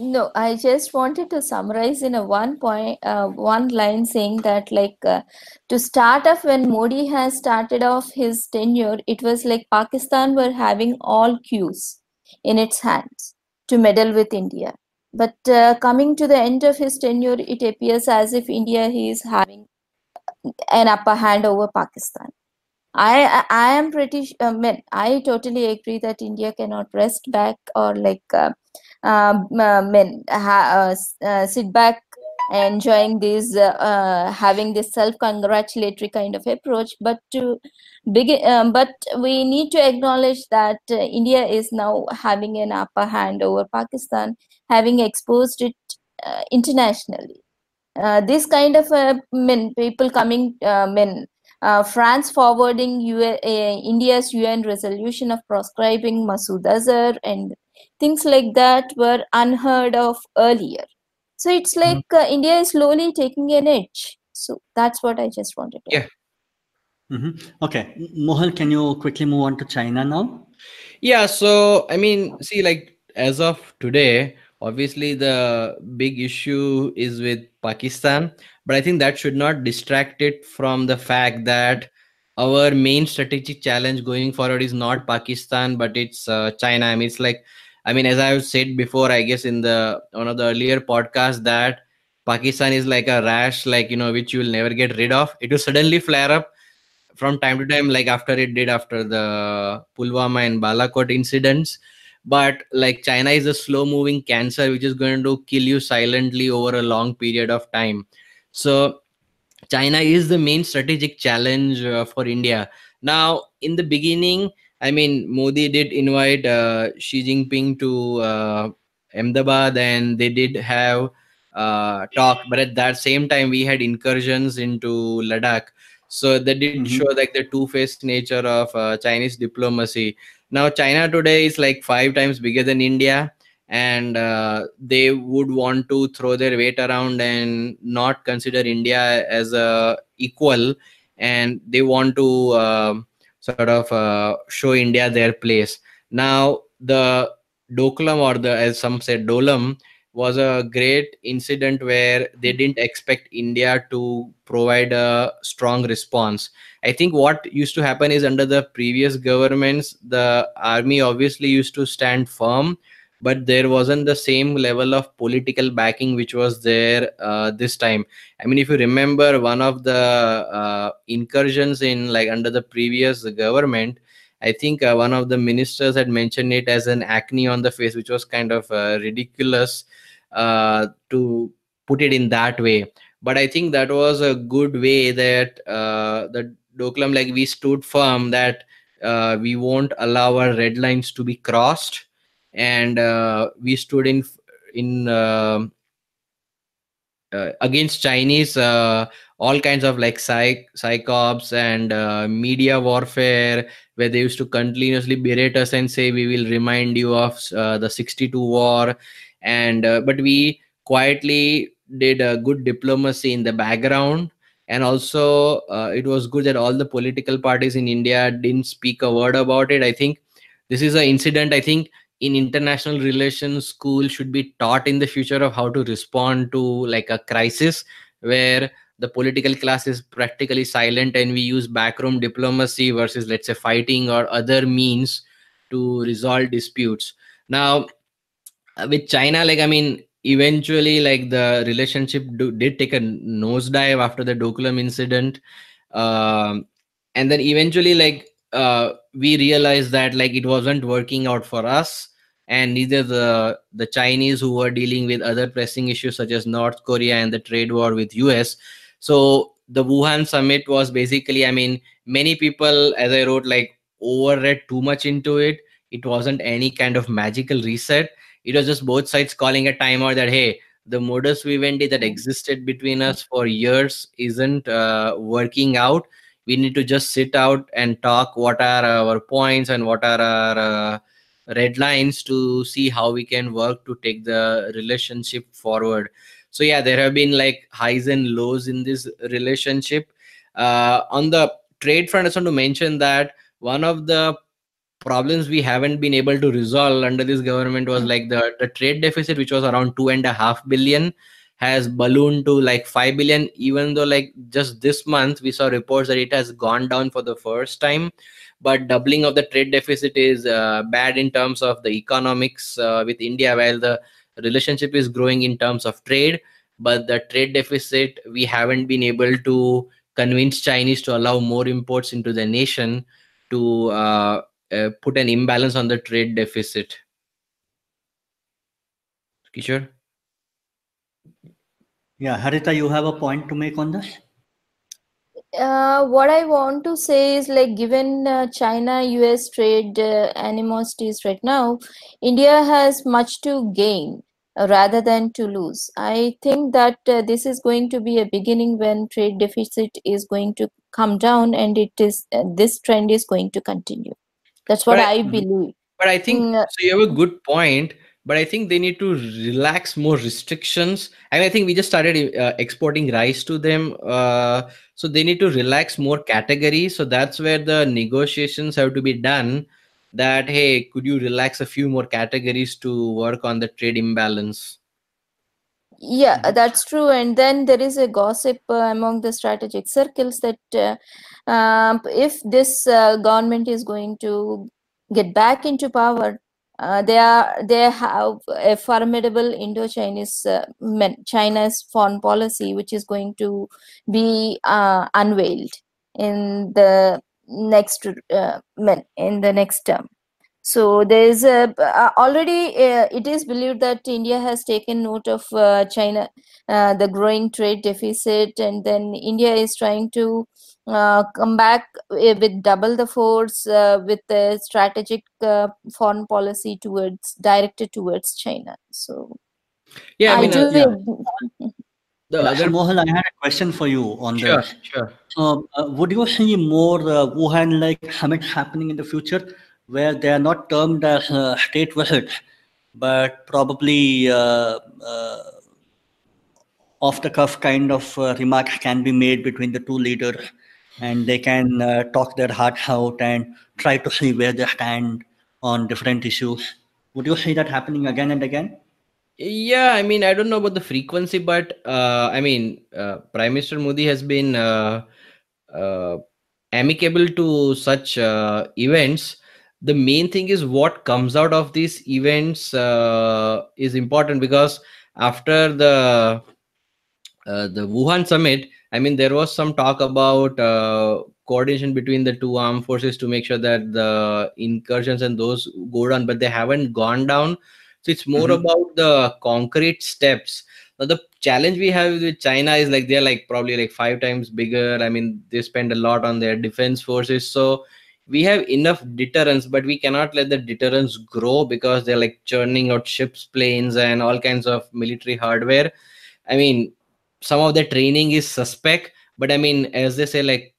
Speaker 3: No, I just wanted to summarize in a one point, uh, one line saying that like uh, to start off when Modi has started off his tenure, it was like Pakistan were having all cues in its hands to meddle with India. But uh, coming to the end of his tenure, it appears as if India is having an upper hand over Pakistan. I I am pretty. I mean, I totally agree that India cannot rest back or like uh, um, uh, mean, ha, uh, uh, sit back enjoying this having this self congratulatory kind of approach. But to begin um, but we need to acknowledge that india is now having an upper hand over pakistan having exposed it internationally. Uh, this kind of uh, men people coming uh, men France forwarding U- India's UN resolution of proscribing Masood Azhar and things like that were unheard of earlier. So it's like uh, India is slowly taking an edge. So that's what I just wanted to.
Speaker 1: Yeah.
Speaker 2: Mhm. Okay, Mohal, can you quickly move on to China now?
Speaker 1: Yeah, so I mean, see, like as of today, obviously the big issue is with Pakistan, but I think that should not distract it from the fact that our main strategic challenge going forward is not Pakistan, but it's uh, China. I mean, it's like, I mean, as I've said before, I guess in the one of the earlier podcasts that Pakistan is like a rash, like you know, which you will never get rid of. It will suddenly flare up from time to time, like after it did after the Pulwama and Balakot incidents. But like China is a slow moving cancer which is going to kill you silently over a long period of time. So China is the main strategic challenge uh, for India. Now, in the beginning, I mean, Modi did invite uh, Xi Jinping to uh, Ahmedabad and they did have uh, talk, but at that same time, we had incursions into Ladakh. So that did
Speaker 2: Mhm.
Speaker 1: show like the two-faced nature of uh, Chinese diplomacy. Now, China today is like five times bigger than India, and uh, they would want to throw their weight around and not consider India as a equal, and they want to um sort of uh, show India their place. Now, the Doklam or the as some said Dolam was a great incident where they didn't expect India to provide a strong response. I think what used to happen is under the previous governments, the army obviously used to stand firm, but there wasn't the same level of political backing which was there uh, this time. I mean, if you remember one of the uh, incursions in like under the previous government, I think uh, one of the ministers had mentioned it as an acne on the face, which was kind of uh, ridiculous uh, to put it in that way. But I think that was a good way that uh, the Doklam, like we stood firm that uh, we won't allow our red lines to be crossed, and uh, we stood in in um uh, against Chinese uh, all kinds of like psych psychops and uh, media warfare where they used to continuously berate us and say we will remind you of uh, the 62 war. And uh, but we quietly did a good diplomacy in the background. And also uh, it was good that all the political parties in india didn't speak a word about it. I think this is an incident. I think in international relations school should be taught in the future of how to respond to like a crisis where the political class is practically silent and we use backroom diplomacy versus let's say fighting or other means to resolve disputes. Now uh, with China, like I mean, eventually, like the relationship do, did take a nosedive after the Doklam incident, um, and then eventually, like uh, we realized that like it wasn't working out for us, and neither the the Chinese who were dealing with other pressing issues such as North Korea and the trade war with US. So the Wuhan summit was basically, I mean, many people, as I wrote, like overread too much into it. It wasn't any kind of magical reset it was just both sides calling a timeout that hey the modus vivendi that existed between us for years isn't uh, working out we need to just sit out and talk what are our points and what are our uh, red lines to see how we can work to take the relationship forward. So yeah there have been like highs and lows in this relationship. Uh, on the trade front i just want to mention that one of the problems we haven't been able to resolve under this government was like the, the trade deficit which was around two and a half billion has ballooned to like 5 billion even though like just this month we saw reports that it has gone down for the first time but doubling of the trade deficit is uh, bad in terms of the economics uh, with india while the relationship is growing in terms of trade but the trade deficit we haven't been able to convince chinese to allow more imports into the nation to uh, uh, put an imbalance on the trade deficit. Kishore?
Speaker 2: Yeah, Harita, you have a point to make on this?
Speaker 3: Uh, what I want to say is like given uh, China US trade uh, animosities right now, India has much to gain uh, rather than to lose. I think that uh, this is going to be a beginning when trade deficit is going to come down and it is uh, this trend is going to continue. That's what
Speaker 1: I-
Speaker 3: I believe.
Speaker 1: But I think
Speaker 3: Mm,
Speaker 1: so. You have a good point, but I think they need to relax more restrictions. And I think we just started uh, exporting rice to them, uh, so they need to relax more categories. So that's where the negotiations have to be done. That hey, could you relax a few more categories to work on the trade imbalance?
Speaker 3: Yeah, that's true. And then there is a gossip uh, among the strategic circles that uh, um, if this uh, government is going to get back into power, uh, they are they have a formidable Indo-Chinese uh, China's foreign policy, which is going to be uh, unveiled in the next uh, in the next term. So there is a uh, already uh, it is believed that India has taken note of uh, China, uh, the growing trade deficit, and then India is trying to uh, come back with double the force uh, with a strategic uh, foreign policy towards directed towards China. So
Speaker 1: Yeah, I
Speaker 3: I
Speaker 1: mean,
Speaker 3: do
Speaker 1: uh,
Speaker 2: yeah.
Speaker 1: the
Speaker 2: Yeah,
Speaker 1: other
Speaker 2: Mohan, I had a question for you on
Speaker 1: sure,
Speaker 2: this.
Speaker 1: sure.
Speaker 2: So, uh, would you see more uh, Wuhan-like summits happening in the future, where they are not termed as uh, state visits, but probably uh, uh, off-the-cuff kind of uh, remarks can be made between the two leaders, and they can uh, talk their hearts out and try to see where they stand on different issues. Would you see that happening again and again?
Speaker 1: Yeah, I mean, I don't know about the frequency, but I mean, Prime Minister Modi has been amicable to such events. The main thing is what comes out of these events uh, is important because after the uh, the Wuhan summit, I mean, there was some talk about uh, coordination between the two armed forces to make sure that the incursions and those go down, but they haven't gone down. So it's more
Speaker 2: Mhm.
Speaker 1: about the concrete steps. Now, the challenge we have with China is like they're like probably like five times bigger. I mean, they spend a lot on their defense forces. So we have enough deterrence, but we cannot let the deterrence grow because they're like churning out ships, planes, and all kinds of military hardware. I mean, some of the training is suspect, but I mean, as they say, like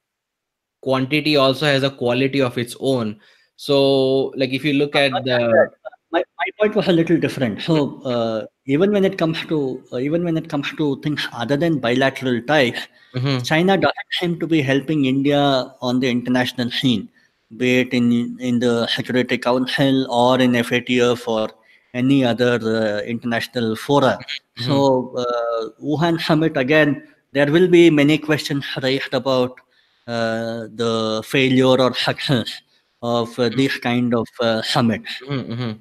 Speaker 1: quantity also has a quality of its own. So, like if you look at the
Speaker 2: my, my point was a little different. So uh, even when it comes to uh, even when it comes to things other than bilateral ties,
Speaker 1: Mhm.
Speaker 2: China doesn't seem to be helping India on the international scene, be it in in the Security Council or in FATF or any other uh, international fora. So uh, Wuhan summit again, there will be many questions raised about uh, the failure or success of uh, this kind of uh, summit.
Speaker 1: Mhm, mhm.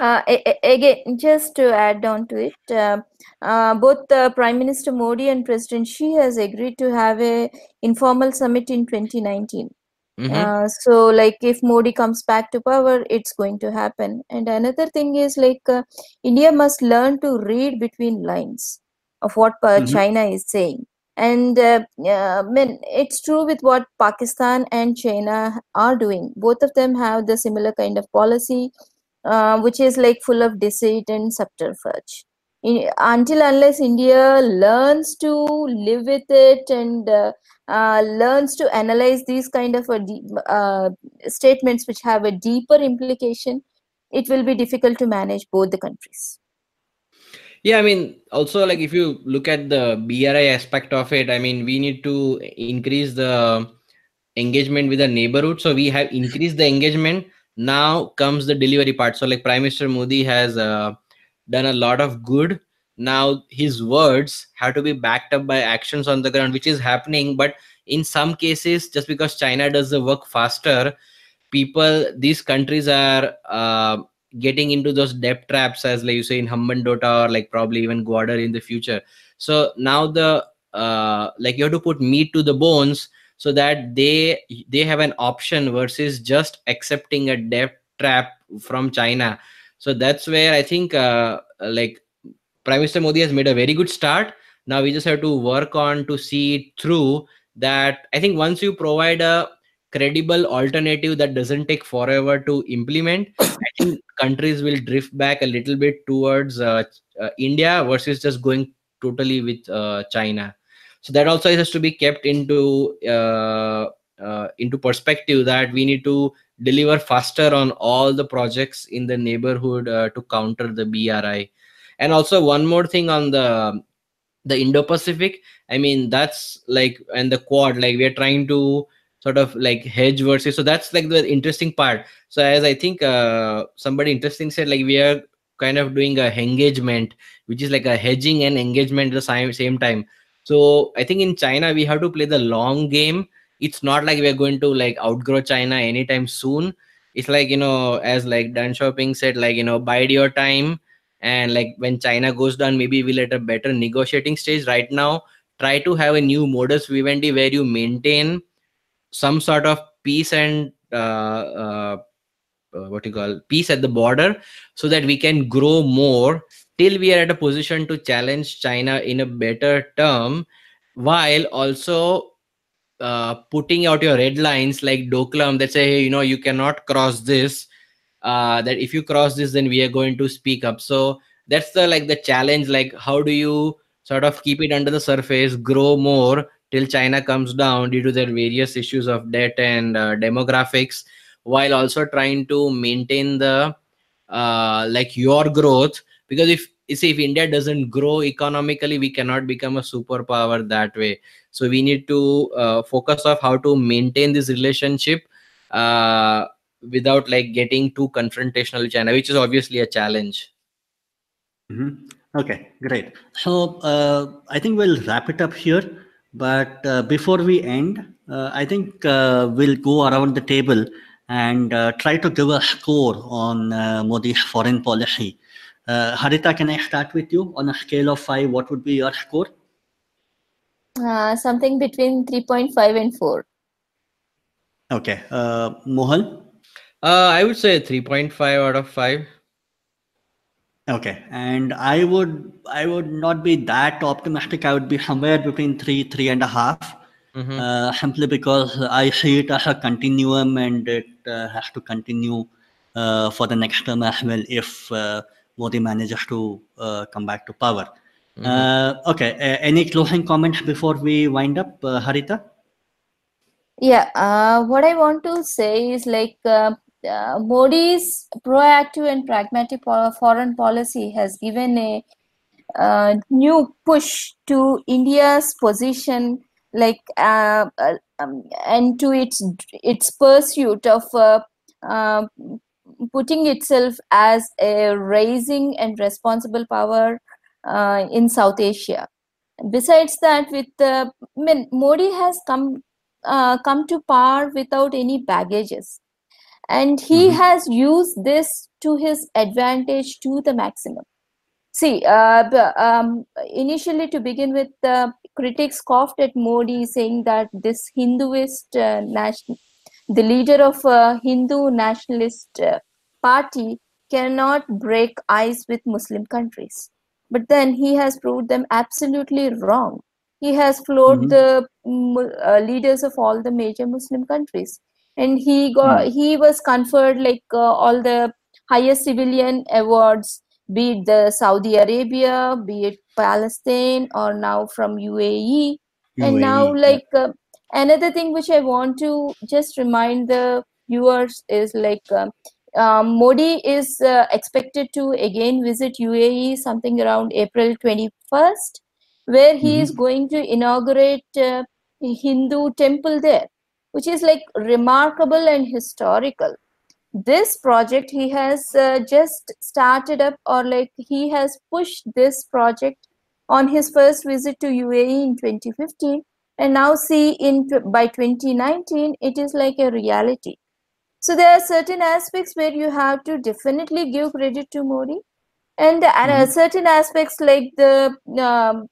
Speaker 3: Uh, a- a- again, just to add on to it, uh, uh, both uh, Prime Minister Modi and President Xi has agreed to have a informal summit in 2019.
Speaker 1: Mhm.
Speaker 3: Uh, so, like, if Modi comes back to power, it's going to happen. And another thing is like, uh, India must learn to read between lines of what uh,
Speaker 2: Mhm.
Speaker 3: China is saying. And uh, uh, I mean, it's true with what Pakistan and China are doing. Both of them have the similar kind of policy, uh, which is like full of deceit and subterfuge. In, until unless India learns to live with it and uh, learns to analyze these kind of uh, statements which have a deeper implication, it will be difficult to manage both the countries.
Speaker 1: Yeah, I mean, also like if you look at the BRI aspect of it, I mean, we need to increase the engagement with the neighborhood. So we have increased the engagement. Now comes the delivery part. So like Prime Minister Modi has uh, done a lot of good. Now his words have to be backed up by actions on the ground, which is happening. But in some cases, just because China does the work faster, people these countries are uh, getting into those debt traps as like you say in Hambantota or like probably even Gwadar in the future. So now the uh, like you have to put meat to the bones so that they they have an option versus just accepting a debt trap from China. So that's where I think uh, like Prime Minister Modi has made a very good start. Now we just have to work on to see it through. That I think once you provide a credible alternative that doesn't take forever to implement, I think countries will drift back a little bit towards uh, uh, India versus just going totally with uh, China. So that also has to be kept into uh, uh, into perspective that we need to deliver faster on all the projects in the neighborhood uh, to counter the BRI. And also one more thing on the the Indo-Pacific. I mean that's like and the Quad. Like we are trying to sort of like hedge versus. So that's like the interesting part. So as I think uh, somebody interesting said, like we are kind of doing a engagement, which is like a hedging and engagement at the same same time. So I think in China we have to play the long game. It's not like we're going to like outgrow China anytime soon. It's like you know, as like Deng Xiaoping said, like you know, bide your time. And like when China goes down, maybe we'll at a better negotiating stage. Right now, try to have a new modus vivendi where you maintain some sort of peace and uh, uh, uh, what you call peace at the border so that we can grow more till we are at a position to challenge china in a better term while also uh, putting out your red lines like doklam that say hey, you know you cannot cross this uh, that if you cross this then we are going to speak up. So that's the like the challenge like how do you sort of keep it under the surface grow more till china comes down due to their various issues of debt and uh, demographics while also trying to maintain the uh, like your growth? Because if you see if india doesn't grow economically we cannot become a superpower that way. So we need to uh, focus of how to maintain this relationship uh, without like getting too confrontational with china which is obviously a challenge
Speaker 2: Mhm. Okay, great. So uh, I think we'll wrap it up here. But uh, before we end, uh, I think uh, we'll go around the table and uh, try to give a score on uh, Modi's foreign policy. Uh, Harita, can I start with you? On a scale of five, what would be your score?
Speaker 3: Uh, something between 3.5 and 4.
Speaker 2: Okay. Uh, Mohal?
Speaker 1: Uh, i would say 3.5 out of 5
Speaker 2: Okay, and I would I would not be that optimistic. I would be somewhere between three three and a half,
Speaker 1: Mhm.
Speaker 2: uh, simply because I see it as a continuum and it uh, has to continue uh, for the next term as well if uh, Modi manages to uh, come back to power. Uh, okay, a- any closing comments before we wind up, uh, Harita?
Speaker 3: Yeah, uh, what I want to say is like uh, Modi's proactive and pragmatic foreign policy has given a uh, new push to India's position, like uh, uh, um, and to its its pursuit of uh, uh, putting itself as a raising and responsible power uh, in South Asia. Besides that, with I mean, Modi has come come to power without any baggages. And he
Speaker 2: Mhm.
Speaker 3: has used this to his advantage to the maximum. See, uh, um, initially to begin with, the critics scoffed at Modi, saying that this Hinduist uh, nation, the leader of a Hindu nationalist uh, party, cannot break ice with Muslim countries. But then he has proved them absolutely wrong. He has floored
Speaker 2: Mhm.
Speaker 3: the mm, uh, leaders of all the major Muslim countries, and he got he was conferred like uh, all the highest civilian awards be it the Saudi Arabia, be it Palestine, or now from UAE. And now,
Speaker 2: UAE,
Speaker 3: like uh, another thing which I want to just remind the viewers is like um, um, Modi is uh, expected to again visit UAE something around April 21st, where he is going to inaugurate uh, a Hindu temple there, which is like remarkable and historical this project he has uh, just started up or like he has pushed this project on his first visit to UAE in 2015 and now see in by 2019 it is like a reality so there are certain aspects where you have to definitely give credit to Modi and uh,
Speaker 2: Mhm.
Speaker 3: certain aspects like the um,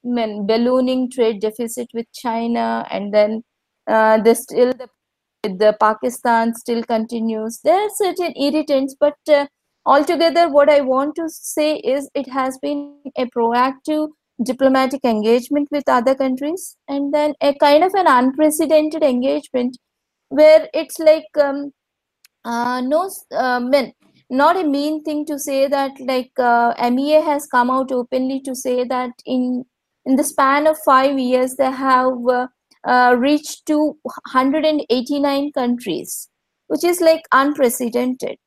Speaker 3: ballooning trade deficit with China and then uh, the still the the Pakistan still continues. There are certain irritants, but uh, altogether, what I want to say is it has been a proactive diplomatic engagement with other countries, and then a kind of an unprecedented engagement where it's like um, uh, no, uh, men, not a mean thing to say that like uh, MEA has come out openly to say that in in the span of five years they have uh, reached to 189 countries, which is like unprecedented.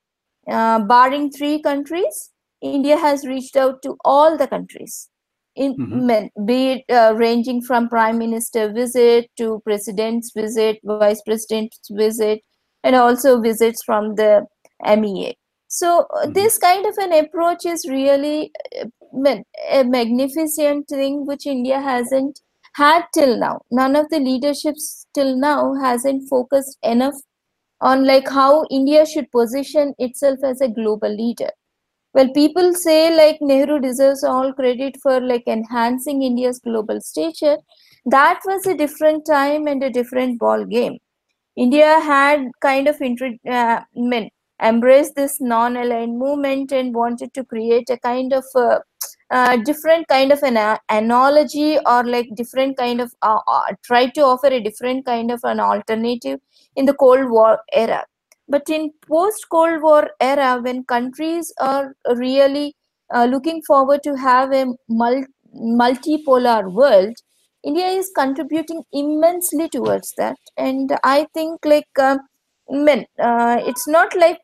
Speaker 3: Uh, barring three countries, India has reached out to all the countries. In
Speaker 2: Mhm.
Speaker 3: men, be it uh, ranging from prime minister visit to president's visit, vice president's visit, and also visits from the MEA. So uh,
Speaker 2: Mhm.
Speaker 3: this kind of an approach is really uh, a magnificent thing which India hasn't had till now. None of the leaderships till now hasn't focused enough on like how India should position itself as a global leader. Well, people say like Nehru deserves all credit for like enhancing India's global stature. That was a different time and a different ball game. India had kind of uh, embraced this non-aligned movement and wanted to create a kind of uh, uh, different kind of an uh, analogy or like different kind of uh, uh, try to offer a different kind of an alternative in the Cold War era. But in post-Cold War era, when countries are really looking forward to have a mul- multipolar world, India is contributing immensely towards that, and I think like men, it's not like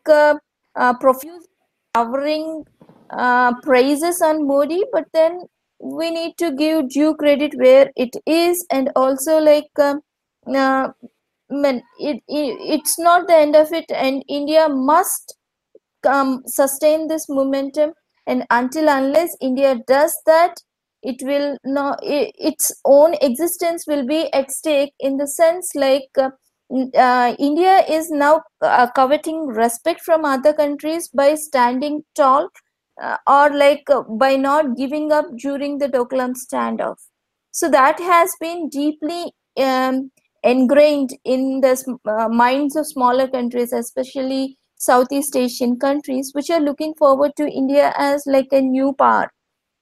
Speaker 3: profuse covering uh, praises on Modi, but then we need to give due credit where it is, and also like um, uh, men, it, it it's not the end of it, and India must um, sustain this momentum, and until unless India does that, it will not i its own existence will be at stake in the sense like uh, uh, india is now uh, coveting respect from other countries by standing tall uh, or like uh, by not giving up during the doklam standoff so that has been deeply um, ingrained in the uh, minds of smaller countries especially southeast asian countries which are looking forward to india as like a new power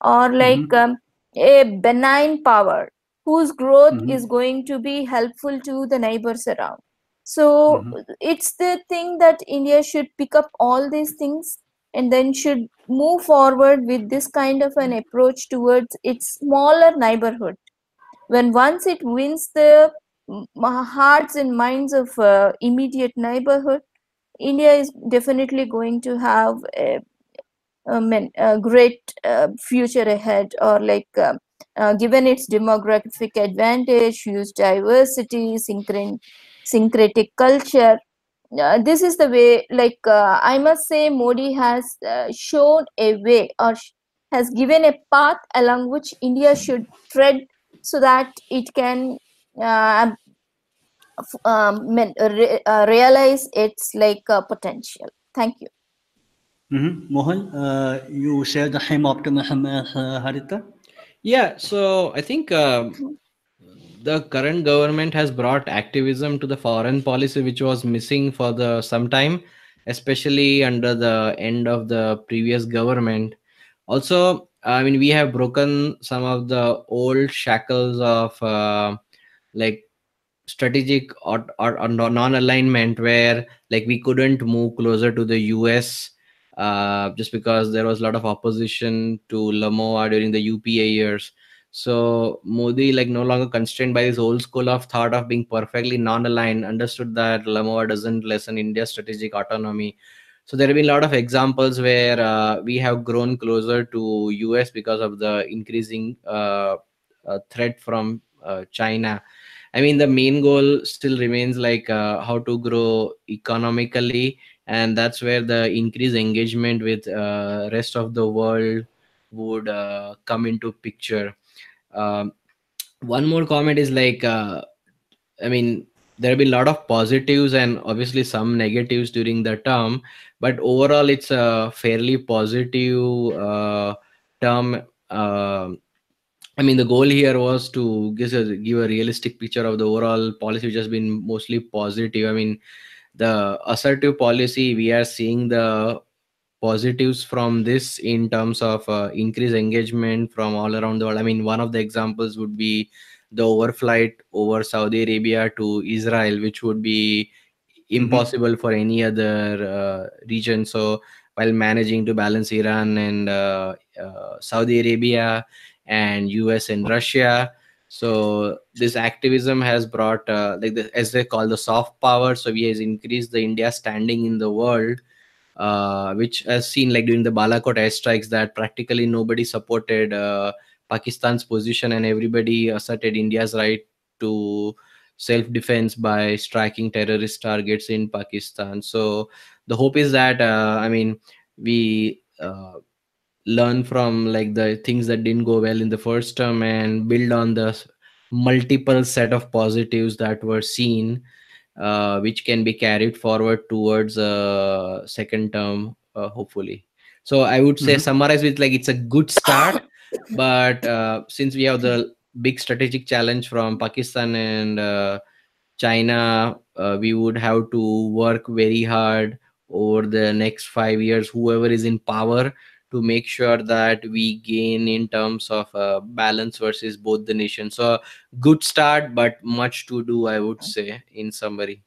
Speaker 3: or like
Speaker 2: Mhm.
Speaker 3: um, a benign power whose growth
Speaker 2: Mhm.
Speaker 3: is going to be helpful to the neighbors around so
Speaker 2: Mhm.
Speaker 3: it's the thing that india should pick up all these things and then should move forward with this kind of an approach towards its smaller neighborhood when once it wins the hearts and minds of uh, immediate neighborhood india is definitely going to have a mean, a great uh, future ahead, or like uh, uh, given its demographic advantage, huge diversity, syncretic culture. Uh, this is the way, like uh, I must say, Modi has uh, shown a way or sh- has given a path along which India should tread so that it can uh, um, re- uh, realize its like uh, potential. Thank you.
Speaker 2: Mm-hmm. Mohan, uh, you share the same optimism as uh, Harita?
Speaker 1: Yeah, so I think um, the current government has brought activism to the foreign policy, which was missing for the some time, especially under the end of the previous government. Also, I mean, we have broken some of the old shackles of uh, like strategic or, or, or non-alignment where like we couldn't move closer to the us uh, just because there was a lot of opposition to LEMOA during the upa years so modi like no longer constrained by this old school of thought of being perfectly non-aligned understood that LEMOA doesn't lessen india's strategic autonomy so there have been a lot of examples where uh, we have grown closer to us because of the increasing uh, uh, threat from uh, china I mean, the main goal still remains like uh, how to grow economically, and that's where the increased engagement with uh, rest of the world would come into picture. Um, one more comment is like, uh, I mean, there have been a lot of positives and obviously some negatives during the term, but overall, it's a fairly positive uh, term. Uh, I mean, the goal here was to give a, give a realistic picture of the overall policy, which has been mostly positive. I mean, the assertive policy, we are seeing the positives from this in terms of uh, increased engagement from all around the world. I mean, one of the examples would be the overflight over Saudi Arabia to Israel, which would be impossible mm-hmm. for any other uh, region. So, while managing to balance Iran and uh, uh Saudi Arabia, and US and Russia. So this activism has brought, uh, like the, as they call the soft power. So we has increased the India standing in the world, uh, which has seen like during the Balakot airstrikes that practically nobody supported uh, Pakistan's position and everybody asserted India's right to self-defense by striking terrorist targets in Pakistan. So the hope is that uh, I mean we uh, learn from like the things that didn't go well in the first term and build on the multiple set of positives that were seen uh, which can be carried forward towards a uh, second term uh, hopefully so i would say mm-hmm. summarize with like it's a good start but uh, since we have the big strategic challenge from pakistan and uh, china uh, we would have to work very hard over the next 5 years whoever is in power to make sure that we gain in terms of uh, balance versus both the nations. So good start, but much to do, I would say, in summary.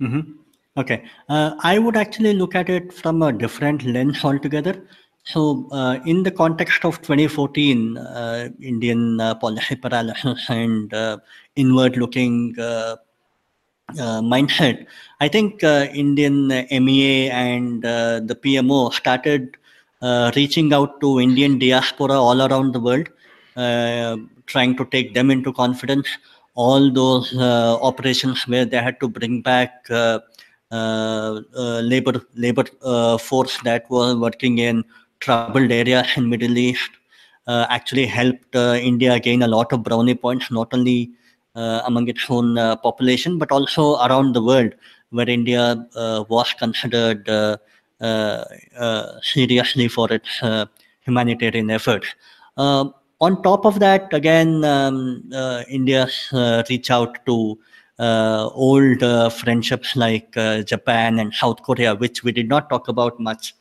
Speaker 2: Mm-hmm. Okay, uh, I would actually look at it from a different lens altogether. So, uh, in the context of 2014, uh, Indian uh, policy paralysis and uh, inward-looking uh, mindset, I think uh, Indian MEA and uh, the PMO started uh, reaching out to Indian diaspora all around the world, uh, trying to take them into confidence. All those uh, operations where they had to bring back labor labor force that was working in troubled areas in Middle East actually helped India gain a lot of brownie points, not only among its own uh, population, but also around the world, where India uh, was considered seriously for its humanitarian efforts. on top of that, again, um, India reach out to uh, old uh, friendships like uh, Japan and South Korea, which we did not talk about much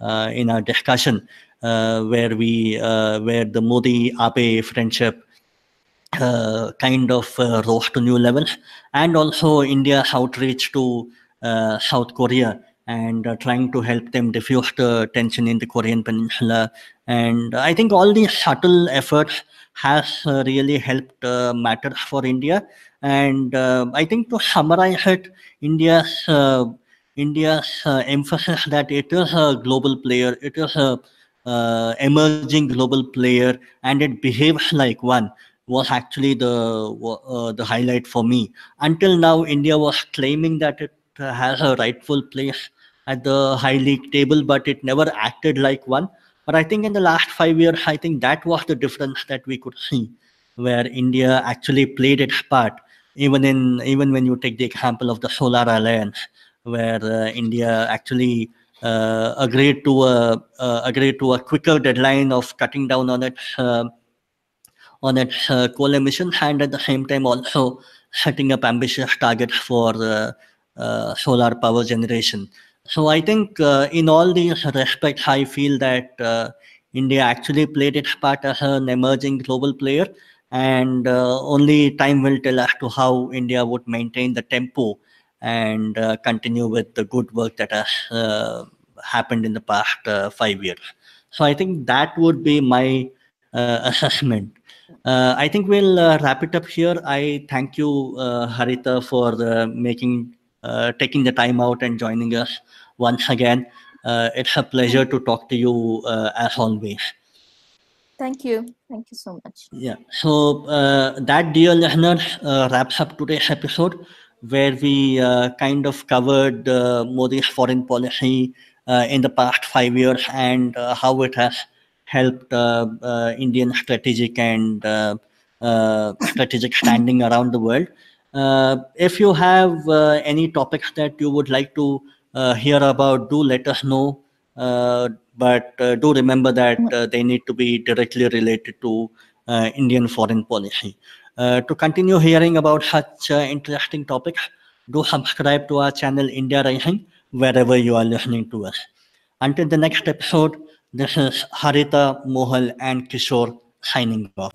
Speaker 2: in our discussion, where we where the Modi Abe friendship uh, kind of uh, rose to new levels, and also India's outreach to uh, South Korea and uh, trying to help them diffuse the tension in the Korean Peninsula. And I think all these subtle efforts has uh, really helped uh, matters for India. And I think to summarize it, India's India's emphasis that it is a global player, it is a emerging global player, and it behaves like one was actually the uh, the highlight for me. Until now, India was claiming that it has a rightful place at the high league table, but it never acted like one. But I think in the last five years, I think that was the difference that we could see, where India actually played its part even in even when you take the example of the Solar Alliance, where uh, India actually uh, agreed to a uh, agreed to a quicker deadline of cutting down on its uh, on its uh, coal emissions, and at the same time also setting up ambitious targets for uh, uh, solar power generation. So I think in all these respects, I feel that India actually played its part as an emerging global player, and uh, only time will tell as to how India would maintain the tempo and uh, continue with the good work that has uh, happened in the past five years. So I think that would be my assessment. Uh, I think we'll uh, wrap it up here. I thank you, uh, Harita, for uh, making uh, taking the time out and joining us once again. Uh, it's a pleasure to talk to you uh, as always.
Speaker 3: Thank you. Thank you so much.
Speaker 2: Yeah. So uh, that, dear listeners, uh, wraps up today's episode, where we uh, kind of covered uh, Modi's foreign policy uh, in the past five years and uh, how it has helped uh, Indian strategic and uh, uh, strategic standing around the world. If you have any topics that you would like to hear about, do let us know. But do remember that they need to be directly related to Indian foreign policy. Uh, to continue hearing about such uh, interesting topics, do subscribe to our channel India Rising wherever you are listening to us. Until the next episode, this is Harita, Mohal, and Kishore signing off.